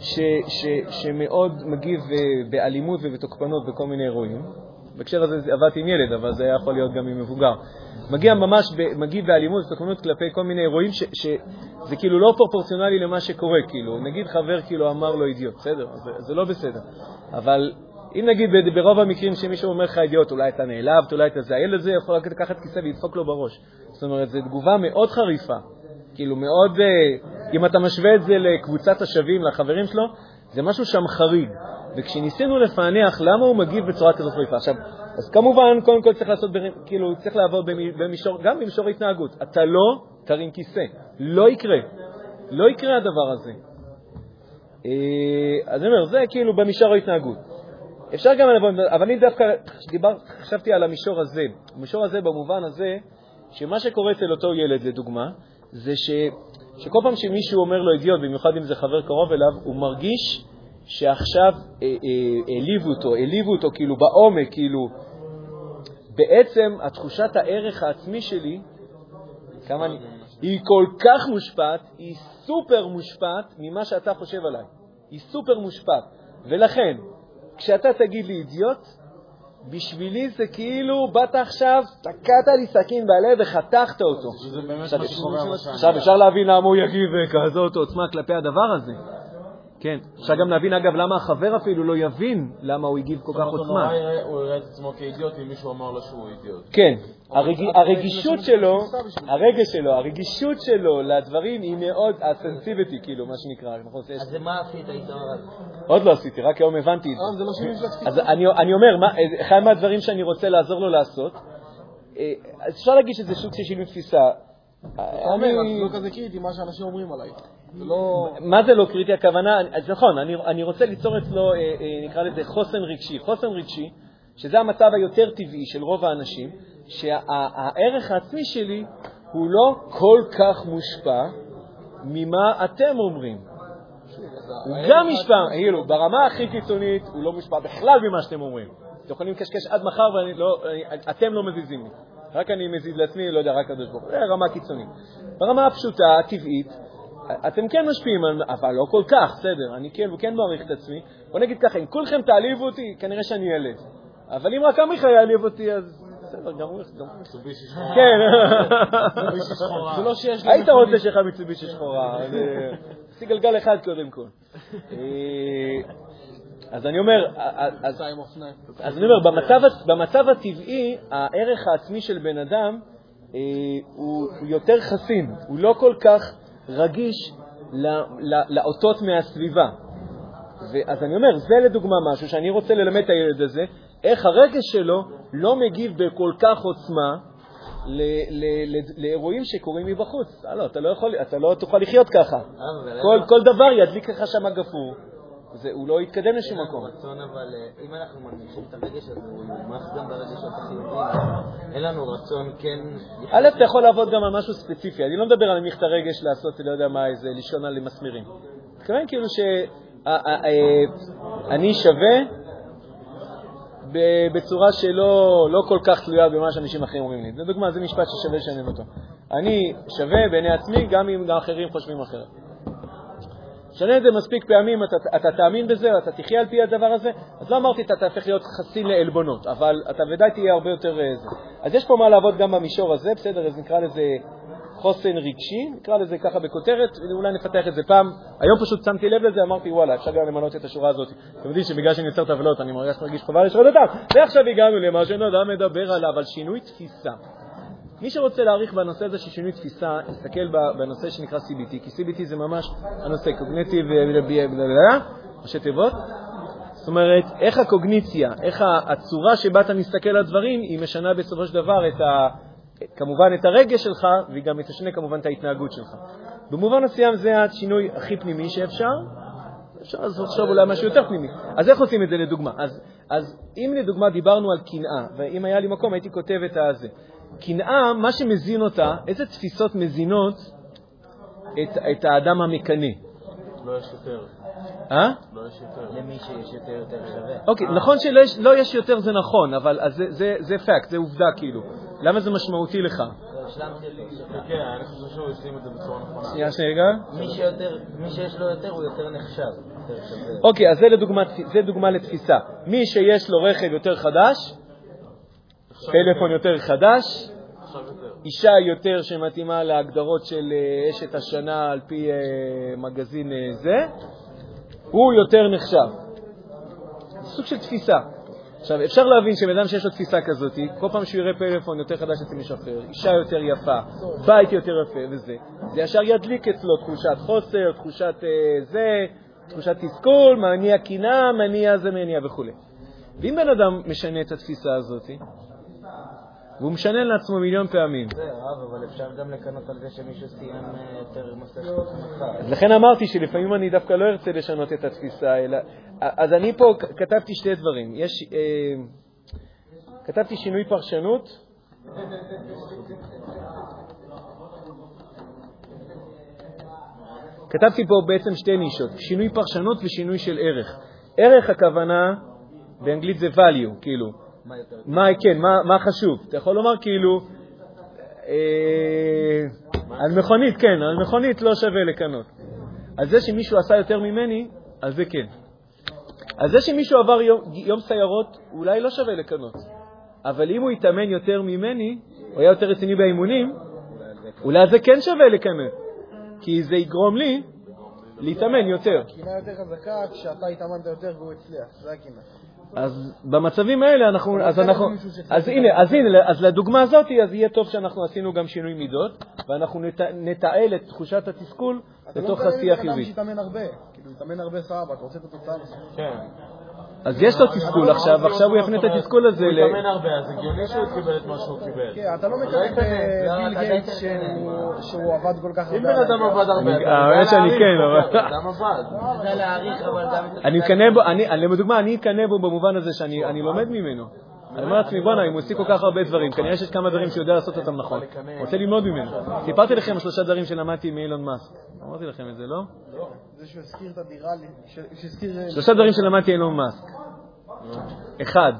ש, ש, שמאוד מגיב אה, באלימות ובתוקפנות בכל מיני אירועים. בהקשר הזה עבדתי עם ילד, אבל זה היה יכול להיות גם עם מבוגר. מגיע ממש, ב, מגיב באלימות ובתוקפנות כלפי כל מיני אירועים ש, שזה כאילו לא פרופורציונלי למה שקורה, כאילו, נגיד חבר כאילו אמר לו אידיוט, בסדר, זה, זה לא בסדר. אבל אם נגיד ברוב המקרים שמישהו אומר לך אידיוט, אולי אתה נעלבת, אולי אתה זה, הילד הזה יכול לקחת כיסא ולדפוק לו בראש. זאת אומרת, זו תגובה מאוד חריפה. כאילו מאוד, אה, אם אתה משווה את זה לקבוצת השווים, לחברים שלו, זה משהו שם חריג. וכשניסינו לפענח למה הוא מגיב בצורה כזאת חריפה, עכשיו, אז כמובן, קודם כל צריך לעשות, כאילו, צריך לעבוד במ- במישור, גם במישור התנהגות. אתה לא תרים כיסא, לא יקרה. לא יקרה הדבר הזה. אה, אז אני אומר, זה כאילו במישור ההתנהגות. אפשר גם לבוא, אבל אני דווקא דיבר, חשבתי על המישור הזה. המישור הזה במובן הזה, שמה שקורה אצל אותו ילד, לדוגמה, זה ש, שכל פעם שמישהו אומר לו אידיוט, במיוחד אם זה חבר קרוב אליו, הוא מרגיש שעכשיו אה, אה, העליבו אותו, העליבו אותו כאילו בעומק, כאילו... בעצם התחושת הערך העצמי שלי, כמה אני, היא כל כך מושפעת, היא סופר מושפעת ממה שאתה חושב עליי. היא סופר מושפעת. ולכן, כשאתה תגיד לי אידיוט, בשבילי זה כאילו באת עכשיו, תקעת לי סכין בלב וחתכת אותו. עכשיו, אפשר להבין למה הוא יגיב בכזאת עוצמה כלפי הדבר הזה. כן, אפשר גם להבין, אגב, למה החבר אפילו לא יבין למה הוא הגיב כל כך עוצמה. נורא יראה- הוא יראה את עצמו כאידיוט אם מישהו אמר לו שהוא אידיוט. כן, הרג- הרגישות שלו, הרגש שלו, הרגישות שלו לדברים היא מאוד, הסנסיביטי, כאילו, מה שנקרא. נכון, אז מה עשית איתו? עוד לא עשיתי, רק היום הבנתי את אה, זה. לא התפיסה. אז אני, אומר, אחד מהדברים שאני רוצה לעזור לו לעשות, אה, אפשר להגיד שזה סוג של שינוי תפיסה. אומר, זה לא כזה קריטי מה שאנשים אומרים עליי. לא... מה זה לא קריטי? הכוונה, אז נכון, אני, אני רוצה ליצור אצלו, אה, אה, נקרא לזה חוסן רגשי. חוסן רגשי, שזה המצב היותר טבעי של רוב האנשים, שהערך העצמי שלי הוא לא כל כך מושפע ממה אתם אומרים. הוא גם מושפע, כאילו, ברמה הכי קיצונית, הוא לא מושפע בכלל ממה שאתם אומרים. אתם יכולים לקשקש עד מחר ואני לא, אני, לא מזיזים לי. רק אני מזיז לעצמי, לא יודע, רק הקדוש ברוך הוא. זה רמה קיצונית. ברמה הפשוטה, הטבעית, אתם כן משפיעים, אבל לא כל כך, בסדר, אני כן, כן מעריך את עצמי. בוא נגיד ככה, אם כולכם תעליבו אותי, כנראה שאני ילד. אבל אם רק עמיחי יעליב אותי, אז בסדר, גם הוא... הוא. מיצובישי שחורה. כן. זה לא שיש לי... היית רוצה שיהיה לך מיצובישי שחורה. [LAUGHS] אה, עשי גלגל אחד קודם כל. אה, אז אני אומר, אה, אז- עם אופניים. אז אני אומר, במצב, במצב הטבעי, הערך העצמי של בן אדם אה, הוא, הוא יותר חסין, הוא לא כל כך רגיש לאותות מהסביבה. אז אני אומר, זה לדוגמה משהו שאני רוצה ללמד את הילד הזה, איך הרגש שלו לא מגיב בכל כך עוצמה לאירועים שקורים מבחוץ. אה, לא, אתה לא, יכול, אתה לא תוכל לחיות ככה. אה, כל, דבר ידליק לך שם גפרור, זה, הוא לא יתקדם לשום לנו מקום. רצון, אבל אה, אם אנחנו מרגישים את הרגש הזה, הוא יומח גם ברגשות החיוביים. אין לנו רצון כן... א', אתה יכול לעבוד גם על משהו ספציפי. אני לא מדבר על להנמיך את הרגש, לעשות, לא יודע מה, איזה לישון על מסמרים. מתכוון כאילו שאני שווה ב- בצורה שלא לא כל כך תלויה במה שאנשים אחרים אומרים לי. זו דוגמה, זה משפט ששווה לשנן אותו. אני שווה בעיני עצמי גם אם גם אחרים חושבים אחרת. תשנה את זה מספיק פעמים, אתה, אתה תאמין בזה, אתה תחיה על פי הדבר הזה, אז לא אמרתי אתה תהפך להיות חסין לעלבונות, אבל אתה ודאי תהיה הרבה יותר אה, זה. אז יש פה מה לעבוד גם במישור הזה, בסדר, אז נקרא לזה חוסן רגשי, נקרא לזה ככה בכותרת, ואולי נפתח את זה פעם. היום פשוט שמתי לב לזה, אמרתי, וואלה, אפשר גם למנות את השורה הזאת. אתם יודעים שבגלל שאני יוצר טבלות, אני מרגיש חובה לשאול אותם. ועכשיו הגענו למה שנודע מדבר עליו, על שינוי תפיסה. מי שרוצה להעריך בנושא הזה של שינוי תפיסה, יסתכל בנושא שנקרא CBT, כי CBT זה ממש הנושא קוגניטיב ראשי תיבות. זאת אומרת, איך הקוגניציה, איך הצורה שבה אתה מסתכל על דברים, היא משנה בסופו של דבר את ה... כמובן את הרגש שלך, והיא גם תשנה כמובן את ההתנהגות שלך. במובן מסוים זה השינוי הכי פנימי שאפשר, אפשר לחשוב אולי משהו יותר פנימי. אז איך עושים את זה לדוגמה? אז, אז אם לדוגמה דיברנו על קנאה, ואם היה לי מקום הייתי כותב את הזה. קנאה, מה שמזין אותה, איזה תפיסות מזינות את, את האדם המקנא? לא יש יותר. אה? לא יש יותר. למי שיש יותר יותר שווה. אוקיי, נכון שלא יש, לא יש יותר זה נכון, אבל זה, זה, זה פקט, זה עובדה כאילו. למה זה משמעותי לך? לא. כן, אני חושב שהוא השלים את זה בצורה נכונה. שנייה, שנייה, רגע. מי שיותר, מי שיש לו יותר הוא יותר נחשב. אוקיי, אז זה דוגמה לתפיסה. מי שיש לו רכב יותר חדש, טלפון יותר חדש. אישה יותר שמתאימה להגדרות של אה, אשת השנה על פי אה, מגזין אה, זה, הוא יותר נחשב. סוג של תפיסה. עכשיו, אפשר להבין שבן אדם שיש לו תפיסה כזאת, כל פעם שהוא יראה פלאפון יותר חדש אצל מישהו אחר, אישה יותר יפה, בית יותר יפה וזה, זה ישר ידליק אצלו תחושת חוסר, תחושת אה, זה, תחושת תסכול, מניע קנאה, מניע זה, מניע וכו'. ואם בן אדם משנה את התפיסה הזאת, והוא משנה לעצמו מיליון פעמים, זה רב, אבל אפשר גם לקנות על זה שמישהו סיים אה, יותר מסכת ממך. אז לכן אמרתי שלפעמים אני דווקא לא ארצה לשנות את התפיסה, אלא... אז אני פה כתבתי שתי דברים. יש... אה, כתבתי שינוי פרשנות. כתבתי פה בעצם שתי נישות, שינוי פרשנות ושינוי של ערך. ערך הכוונה, באנגלית זה value, כאילו, מה יותר? מה, כן, מה, מה חשוב? אתה יכול לומר כאילו, אה, על מכונית, כן, על מכונית לא שווה לקנות. על זה שמישהו עשה יותר ממני, על זה כן. על זה שמישהו עבר יום, יום סיירות, אולי לא שווה לקנות. אבל אם הוא התאמן יותר ממני, הוא היה יותר רציני באימונים, אולי זה כן שווה לקנות. כי זה יגרום לי להתאמן יותר. קנאה יותר חזקה כשאתה התאמנת יותר והוא הצליח, זה הקנאה. אז במצבים האלה אנחנו, אז נותן אנחנו, אז הנה, אז הנה, אז לדוגמה הזאת, אז יהיה טוב שאנחנו עשינו גם שינוי מידות, ואנחנו נת- נתעל את תחושת התסכול אתה לא לתוך עשייה עם בן אדם חיובית. שהתאמן הרבה, כאילו התאמן הרבה סבבה, אתה רוצה את התוצאה בסוף. כן. אז יש לו תסכול עכשיו, ועכשיו הוא יפנה את התסכול הזה הוא ל... התאמן הרבה, אז הגיוני שהוא קיבל את מה שהוא קיבל. כן, אתה לא לא מקבל לא, אתה גייטס די שהוא- עבד כל כך הרבה. אם בן אדם עבד הרבה, האמת יודע שאני להעריך כן, אבל- אדם עבד. גם את אני מקנא בו, אני, אני- לדוגמה, אני אקנא בו במובן הזה שאני אני לומד ממנו. אני אומר לעצמי, בואנה, אם הוא עושה כל כך הרבה דברים, כנראה שיש כמה דברים שהוא יודע לעשות אותם נכון. רוצה ללמוד ממנו. סיפרתי לכם על שלושה דברים שלמדתי מאילון מאסק. אמרתי לכם את זה, לא? זה שהוא הזכיר את הדירה, שהזכיר... שלושה דברים שלמדתי מאילון מאסק. אחד,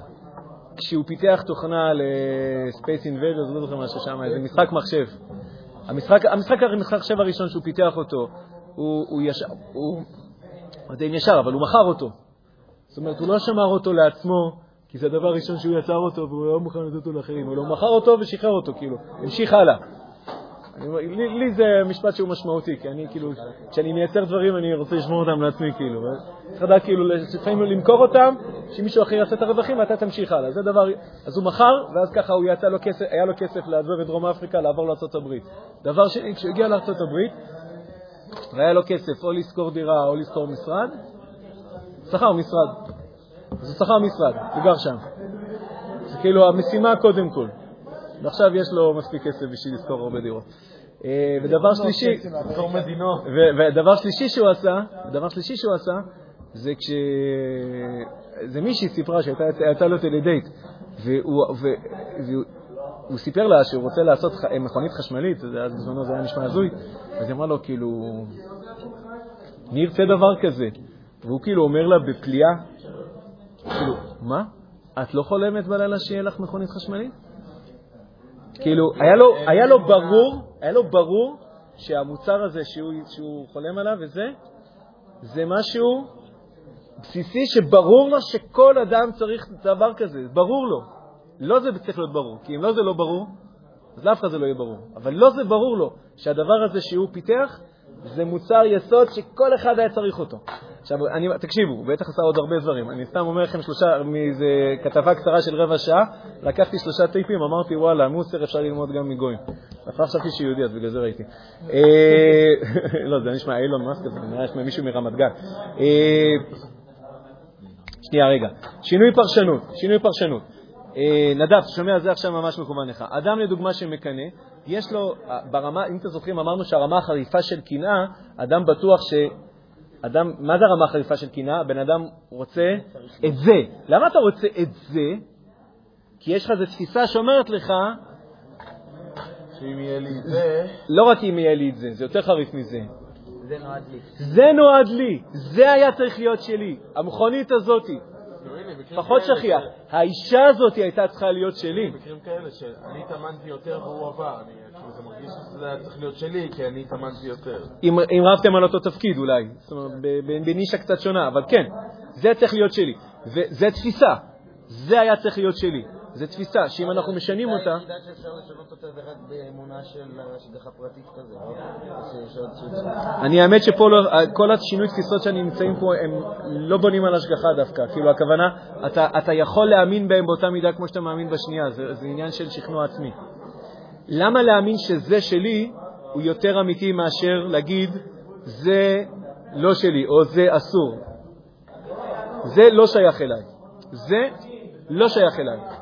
כשהוא פיתח תוכנה ל-Space Invaders, לא זוכר משהו שם, איזה משחק מחשב. המשחק, המשחק, המשחק מחשב הראשון שהוא פיתח אותו, הוא, הוא ישר, הוא, לא יודע אם ישר, אבל הוא מכר אותו. זאת אומרת, הוא לא שמר אותו לעצמו, כי זה הדבר הראשון שהוא יצר אותו, והוא לא מוכן לתת אותו לאחרים. הוא לא מכר אותו ושחרר אותו, כאילו, המשיך הלאה. אני, לי, לי זה משפט שהוא משמעותי, כי אני כאילו, כשאני מייצר דברים אני רוצה לשמור אותם לעצמי, כאילו. צריך לדעת כאילו לפעמים למכור אותם, שמישהו אחר יעשה את הרווחים ואתה תמשיך הלאה. זה דבר, אז הוא מכר, ואז ככה הוא יצא לו כסף, היה לו כסף לעזוב את דרום אפריקה, לעבור לארה"ב. דבר שני, כשהוא הגיע לארה"ב, והיה לו כסף או לשכור דירה או לשכור משרד, שכר משרד. אז הוא שכר משרד, הוא גר שם. זה כאילו המשימה קודם כל. ועכשיו יש לו מספיק כסף בשביל לשכור הרבה דירות. אה, ודבר שלישי, בתור מדינות. ו- ודבר שלישי שהוא עשה, דבר שלישי שהוא עשה, זה כש... זה מישהי סיפרה שהייתה לו טלדייט, והוא, סיפר לה שהוא רוצה לעשות מכונית חשמלית, אז בזמנו זה היה נשמע הזוי, אז היא אמרה לו, כאילו, מי ירצה דבר כזה? והוא כאילו אומר לה בפליאה, כאילו, מה? את לא חולמת בלילה שיהיה לך מכונית חשמלית? כאילו, היה לו, היה לו ברור, היה לו ברור שהמוצר הזה שהוא, שהוא חולם עליו וזה, זה משהו בסיסי שברור לו שכל אדם צריך דבר כזה, ברור לו. לא זה צריך להיות ברור, כי אם לא זה לא ברור, אז לאף אחד זה לא יהיה ברור. אבל לא זה ברור לו שהדבר הזה שהוא פיתח זה מוצר יסוד שכל אחד היה צריך אותו. עכשיו, אני, תקשיבו, הוא בטח עשה עוד הרבה דברים. אני סתם אומר לכם שלושה, מאיזה כתבה קצרה של רבע שעה, לקחתי שלושה טיפים, אמרתי, וואלה, מוסר אפשר ללמוד גם מגויים. עכשיו חשבתי שיהודי, אז בגלל זה ראיתי. אה, [LAUGHS] לא, זה נשמע אילון מאסק, זה נראה מישהו מרמת גן. אה, שנייה, רגע. שינוי פרשנות, שינוי פרשנות. אה, נדב, שומע? זה עכשיו ממש מכוון לך. אדם, לדוגמה, שמקנא, יש לו, ברמה, אם אתם זוכרים, אמרנו שהרמה החריפה של קנאה, אדם בטוח ש... אדם, מה זה הרמה החריפה של קנאה? בן אדם רוצה את זה. למה אתה רוצה את זה? כי יש לך איזו תפיסה שאומרת לך, שאם יהיה לי את זה... לא רק אם יהיה לי את זה, זה יותר חריף מזה. זה נועד לי. זה נועד לי, זה היה צריך להיות שלי, המכונית הזאתי. פחות שכיח. האישה הזאת הייתה צריכה להיות שלי. מקרים כאלה שאני התאמנתי יותר והוא עבר. אני, זה מרגיש שזה היה צריך להיות שלי, כי אני התאמנתי יותר. אם, אם רבתם על אותו תפקיד אולי, זאת אומרת, ב- בנישה קצת שונה, אבל כן, זה צריך להיות שלי. וזה תפיסה, זה היה צריך להיות שלי. זו תפיסה שאם אנחנו משנים אותה, היחידה שאפשר לשנות אותה זה רק באמונה של השגחה פרטית כזה. לא? אני האמת שפה לא, כל השינוי תפיסות שאני נמצאים פה הם לא בונים על השגחה דווקא. כאילו הכוונה, אתה, יכול להאמין בהם באותה מידה כמו שאתה מאמין בשנייה, זה, זה עניין של שכנוע עצמי. למה להאמין שזה שלי הוא יותר אמיתי מאשר להגיד זה לא שלי או זה אסור? זה לא שייך אליי. זה לא שייך אליי.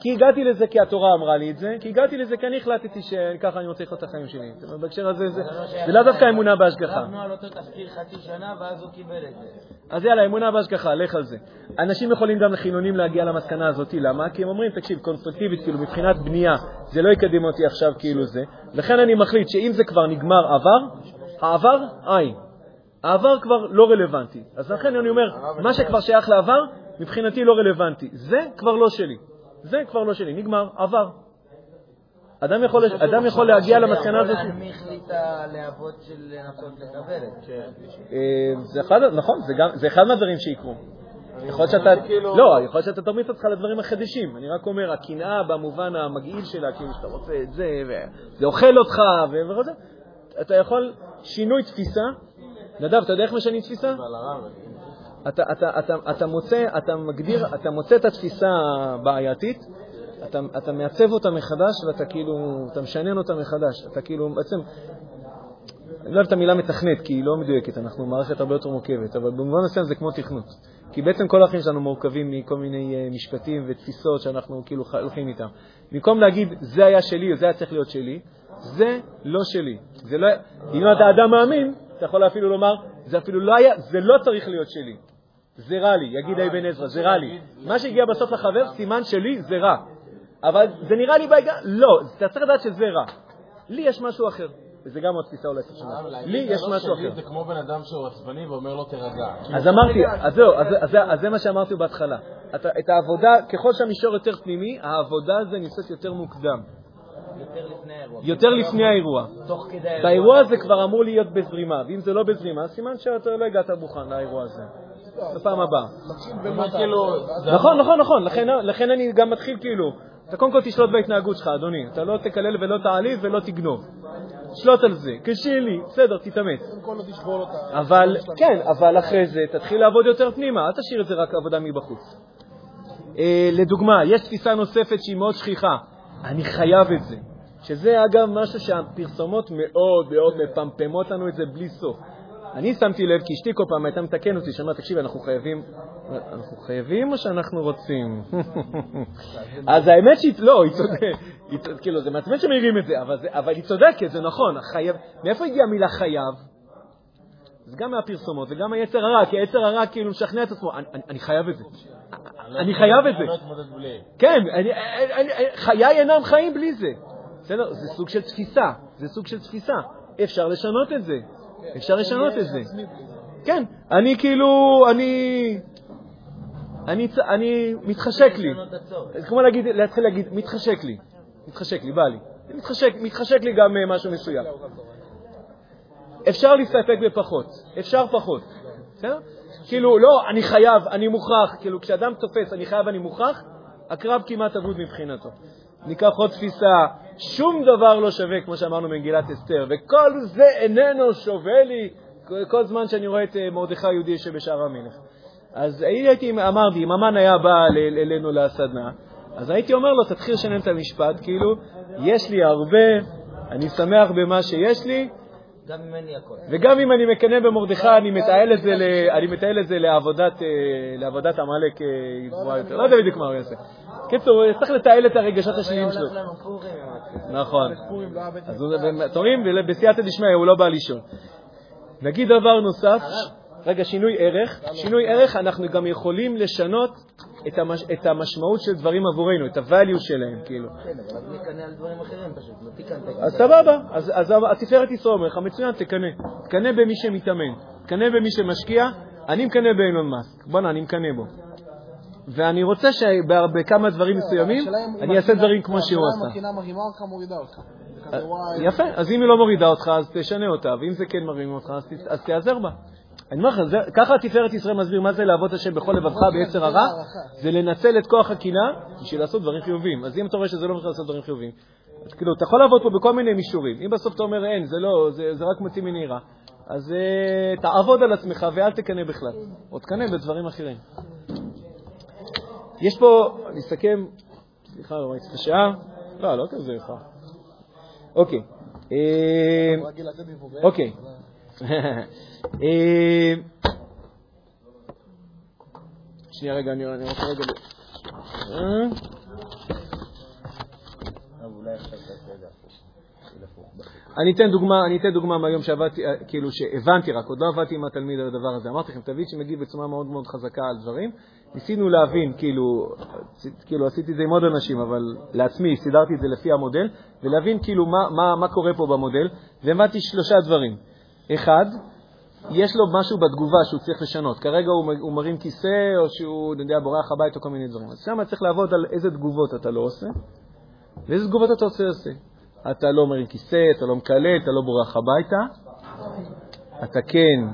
כי הגעתי לזה כי התורה אמרה לי את זה, כי הגעתי לזה כי אני החלטתי שככה אני רוצה לחיות את החיים שלי. בהקשר הזה זה, זה לא דווקא אמונה בהשגחה. רבנו על אותו תחקיר חצי שנה ואז הוא קיבל את זה. אז יאללה, אמונה בהשגחה, לך על זה. אנשים יכולים גם לחילונים להגיע למסקנה הזאת, למה? כי הם אומרים, תקשיב, קונסטרוקטיבית, כאילו מבחינת בנייה, זה לא יקדם אותי עכשיו כאילו זה, לכן אני מחליט שאם זה כבר נגמר עבר, העבר, אין. העבר כבר לא רלוונטי. אז לכן אני אומר, מה שכבר שייך לעבר, מבחינתי לא רלוונטי. זה כבר לא שלי. זה כבר לא שלי, נגמר, עבר. אדם יכול, אדם יכול להגיע למסקנה הזאת. להנמיך לי את הלהבות של לנסות זה. אה, נכון, זה, אחד מהדברים שיקרו. יכול שאתה, לא, יכול שאתה תרמיץ אותך לדברים החדשים. אני רק אומר, הקנאה במובן המגעיל שלה, כאילו שאתה רוצה את זה, וזה אוכל אותך, ו- וכל זה, אתה יכול שינוי תפיסה. נדב, אתה יודע איך משנים תפיסה? אתה, אתה, אתה, אתה, מוצא, אתה מגדיר, אתה מוצא את התפיסה הבעייתית, אתה, אתה מעצב אותה מחדש ואתה כאילו, אתה משנן אותה מחדש. אתה כאילו, בעצם, אני לא אוהב את המילה מתכנת, כי היא לא מדויקת, אנחנו מערכת הרבה יותר מורכבת, אבל במובן מסוים זה כמו תכנות. כי בעצם כל החיים שלנו מורכבים מכל מיני אה, משפטים ותפיסות שאנחנו כאילו הולכים איתם. במקום להגיד, זה היה שלי או זה היה צריך להיות שלי, זה לא שלי. זה לא, אם אתה אדם מאמין, אתה יכול אפילו לומר, זה אפילו לא היה, זה לא צריך להיות שלי. זה רע לי, יגיד אבן עזרא, זה רע לי. מה שהגיע בסוף לחבר, סימן שלי, זה רע. אבל זה נראה לי בהיגיון, לא, אתה צריך לדעת שזה רע. לי יש משהו אחר. וזה גם עוד תפיסה אולי להגיד לי יש לא משהו אחר. זה כמו בן אדם שהוא עצבני ואומר לו תירגע. אז אמרתי, אז זהו, אז, אז, אז זה מה שאמרתי בהתחלה. את העבודה, ככל שהמישור יותר פנימי, העבודה הזו נמצאת יותר מוקדם, יותר לפני האירוע. יותר לפני האירוע. תוך כדי האירוע. באירוע הזה כבר אמור להיות בזרימה, ואם זה לא בזרימה, סימן שאתה לא הגעת מוכן לאירוע הזה. בפעם הבאה. זה- נכון, נכון, נכון, לכן, אני גם מתחיל כאילו, אתה קודם כל תשלוט בהתנהגות שלך, אדוני. אתה לא תקלל ולא תעליב ולא תגנוב. תשלוט על זה. קשה לי, בסדר, תתאמץ. אותה. אבל, כן, אבל אחרי זה תתחיל לעבוד יותר פנימה, אל תשאיר את זה רק עבודה מבחוץ. אה, לדוגמה, יש תפיסה נוספת שהיא מאוד שכיחה, אני חייב את זה. שזה אגב משהו שהפרסומות מאוד מאוד מפמפמות לנו את זה בלי סוף. אני שמתי לב, כי אשתי כל פעם הייתה מתקן אותי, שאמרה, תקשיב, אנחנו חייבים, אנחנו חייבים או שאנחנו רוצים? [LAUGHS] אז האמת שהיא, לא, היא צודקת, כאילו, זה מעצבן שמעירים את זה, אבל, זה, היא צודקת, זה נכון, חייב, מאיפה הגיעה המילה חייב? זה גם מהפרסומות וגם היצר הרע, כי היצר הרע כאילו משכנע את עצמו, אני, חייב את זה. אני חייב את לא זה. בלי. כן, חיי אינם חיים בלי זה. בסדר? זה סוג של תפיסה, זה סוג של תפיסה. אפשר לשנות את זה. אפשר לשנות את זה. כן, אני כאילו, אני... אני, אני, מתחשק לי. זה כמו להגיד, להתחיל להגיד, מתחשק לי. מתחשק לי, בא לי. מתחשק, מתחשק לי גם אה, משהו מסוים. אפשר להסתפק בפחות, אפשר פחות. בסדר? כאילו, לא, אני חייב, אני מוכרח, כאילו, כשאדם תופס, אני חייב, אני מוכרח, הקרב כמעט אבוד מבחינתו. ניקח עוד תפיסה, שום דבר לא שווה, כמו שאמרנו במגילת אסתר, וכל זה איננו שווה לי כל זמן שאני רואה את אה, מרדכי היהודי יושב בשער המלך. אז הייתי, אמרתי, אם המן היה בא אלינו לסדנה, אז הייתי אומר לו, תתחיל לשנן את המשפט, כאילו, יש לי הרבה, אני שמח במה שיש לי, גם לי הכול. וגם אם אני מקנא במרדכי, אני מתעל את זה, ל- אני מתעל את זה לעבודת, אה, עמלק אה, גבוהה יותר. לא יודע בדיוק מה הוא יעשה. קיצור, צריך לתעל את הרגשות השניים שלו. עצמי. נכון. לא אז אתם רואים, בסייעתא דשמיא הוא לא בא לישון. נגיד דבר נוסף, רגע, שינוי ערך. שינוי ערך, אנחנו גם יכולים לשנות את המש- את המשמעות של דברים עבורנו, את ה-value שלהם, כאילו. כן, אבל אז נקנא על דברים אחרים פשוט, לא תיקנת. אז סבבה, אז, אז התפארת ישראל אומר לך, מצוין, תקנא. תקנא במי שמתאמן, תקנא במי שמשקיע, אני מקנא באילון מאסק. בואנה, אני מקנא בו. ואני רוצה שבכמה דברים מסוימים, השאלה אם אני אעשה דברים כמו שהוא השאלה אם עשה. הקנאה מרימה אותך, מורידה אותך. וואי, יפה, אז אם היא לא מורידה אותך, אז תשנה אותה, ואם זה כן מרים אותך, אז תיעזר בה. אני אומר לך, ככה התפארת ישראל מסביר מה זה לעבוד השם בכל לבבך ביצר הרע, זה לנצל את כוח הקנאה בשביל לעשות דברים חיוביים. אז אם אתה רואה שזה לא מתחיל לעשות דברים חיוביים, אז כאילו, אתה יכול לעבוד פה בכל מיני מישורים. אם בסוף אתה אומר, אין, זה לא, זה, זה רק מוציא מנהירה, אז uh, תעבוד על עצמך ואל תקנא בכלל, או תקנא בדברים אחרים. יש פה, אסכם, סליחה, לא ראיתי את השעה, לא, לא כזה יפה. אוקיי. אה. אוקיי. [LAUGHS] אה, שנייה רגע, אני רוצה רגע... אה? אני אתן דוגמה, אני אתן דוגמה מהיום שעבדתי, אה, כאילו שהבנתי רק, עוד לא עבדתי עם התלמיד על הדבר הזה. אמרתי לכם, תמיד שמגיב בצורה מאוד מאוד חזקה על דברים. ניסינו להבין, כאילו, כאילו עשיתי את זה עם עוד אנשים, אבל לעצמי סידרתי את זה לפי המודל, ולהבין כאילו מה, מה, מה קורה פה במודל, והבנתי שלושה דברים. אחד, יש לו משהו בתגובה שהוא צריך לשנות. כרגע הוא, הוא מרים כיסא, או שהוא, אני יודע, בורח הביתה, או כל מיני דברים. אז שם צריך לעבוד על איזה תגובות אתה לא עושה, ואיזה תגובות אתה עושה עושה. אתה לא מרים כיסא, אתה לא מקלל, אתה לא בורח הביתה. אתה כן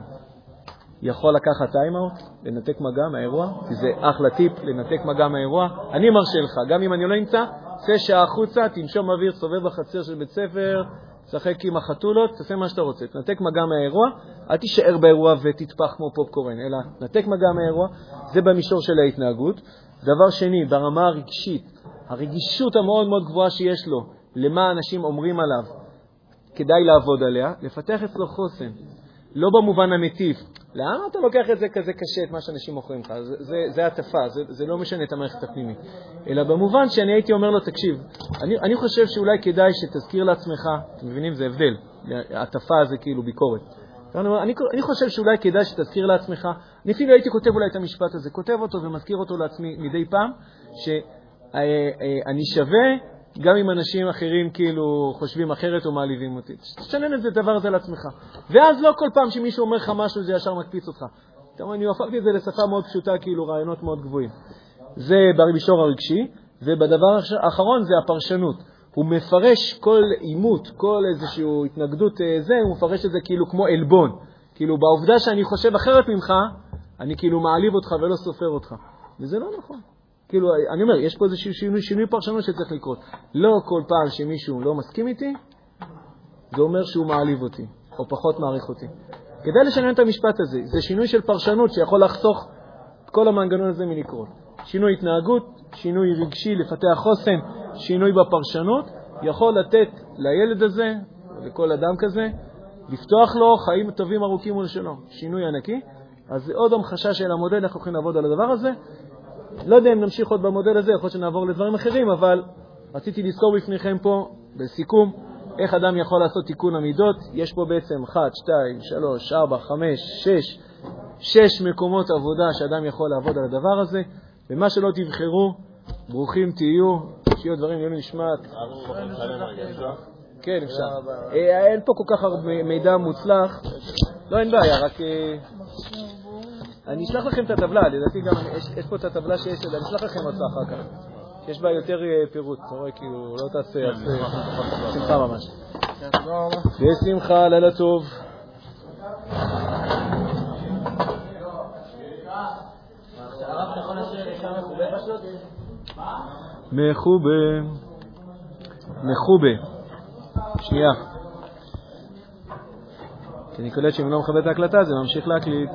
יכול לקחת טיים-אאוט, לנתק מגע מהאירוע, כי זה אחלה טיפ, לנתק מגע מהאירוע. אני מרשה לך, גם אם אני לא נמצא, צא שעה החוצה, תנשום אוויר, סובב בחצר של בית ספר, תשחק עם החתולות, תעשה מה שאתה רוצה. תנתק מגע מהאירוע, אל תישאר באירוע ותטפח כמו פופקורן, אלא נתק מגע מהאירוע, זה במישור של ההתנהגות. דבר שני, ברמה הרגשית, הרגישות המאוד מאוד גבוהה שיש לו למה אנשים אומרים עליו, כדאי לעבוד עליה, לפתח אצלו חוסן. לא במובן המטיף. למה אתה לוקח את זה כזה קשה, את מה שאנשים מוכרים לך? זה, זה, זה הטפה, זה, זה לא משנה את המערכת הפנימית. אלא במובן שאני הייתי אומר לו, תקשיב, אני, אני חושב שאולי כדאי שתזכיר לעצמך, אתם מבינים? זה הבדל. הטפה זה כאילו ביקורת. אני, אני, אני חושב שאולי כדאי שתזכיר לעצמך, אני אפילו הייתי כותב אולי את המשפט הזה, כותב אותו ומזכיר אותו לעצמי מדי פעם, שאני שווה גם אם אנשים אחרים כאילו חושבים אחרת או מעליבים אותי. תשנן את זה, את הדבר הזה לעצמך. ואז לא כל פעם שמישהו אומר לך משהו זה ישר מקפיץ אותך. אתה אומר, אני הפכתי את זה לשפה מאוד פשוטה, כאילו רעיונות מאוד גבוהים. זה במישור הרגשי, ובדבר האחרון זה הפרשנות. הוא מפרש כל עימות, כל איזושהי התנגדות אה, זה, הוא מפרש את זה כאילו כמו עלבון. כאילו בעובדה שאני חושב אחרת ממך, אני כאילו מעליב אותך ולא סופר אותך. וזה לא נכון. כאילו, אני אומר, יש פה איזשהו שינוי, שינוי פרשנות שצריך לקרות. לא כל פעם שמישהו לא מסכים איתי, זה אומר שהוא מעליב אותי, או פחות מעריך אותי. כדאי לשנן את המשפט הזה. זה שינוי של פרשנות שיכול לחסוך את כל המנגנון הזה מלקרות. שינוי התנהגות, שינוי רגשי, לפתח חוסן, שינוי בפרשנות, יכול לתת לילד הזה, לכל אדם כזה, לפתוח לו חיים טובים ארוכים ולשלום. שינוי ענקי. אז זה עוד המחשה של המודל, איך הולכים לעבוד על הדבר הזה. לא יודע אם נמשיך עוד במודל הזה, יכול להיות שנעבור לדברים אחרים, אבל רציתי לזכור בפניכם פה, בסיכום, איך אדם יכול לעשות תיקון המידות. יש פה בעצם 1, 2, 3, 4, 5, 6, 6 מקומות עבודה שאדם יכול לעבוד על הדבר הזה, ומה שלא תבחרו, ברוכים תהיו, שיהיו דברים לעילוי נשמת. כן, אפשר. אה, אין פה כל כך הרבה מידע מוצלח. לא, אין בעיה, רק... אני אשלח לכם את הטבלה, לדעתי גם, יש, יש פה את הטבלה שיש, אני אשלח לכם אותה אחר כך. יש בה יותר אה, פירוט, אתה רואה, כאילו, לא תעשה, אז אה, שמחה ממש. תודה רבה. שיהיה שמחה, לילה טוב. מחובה? מחובה. שנייה. כי אני קולט שאם לא מכבה את ההקלטה זה ממשיך להקליט.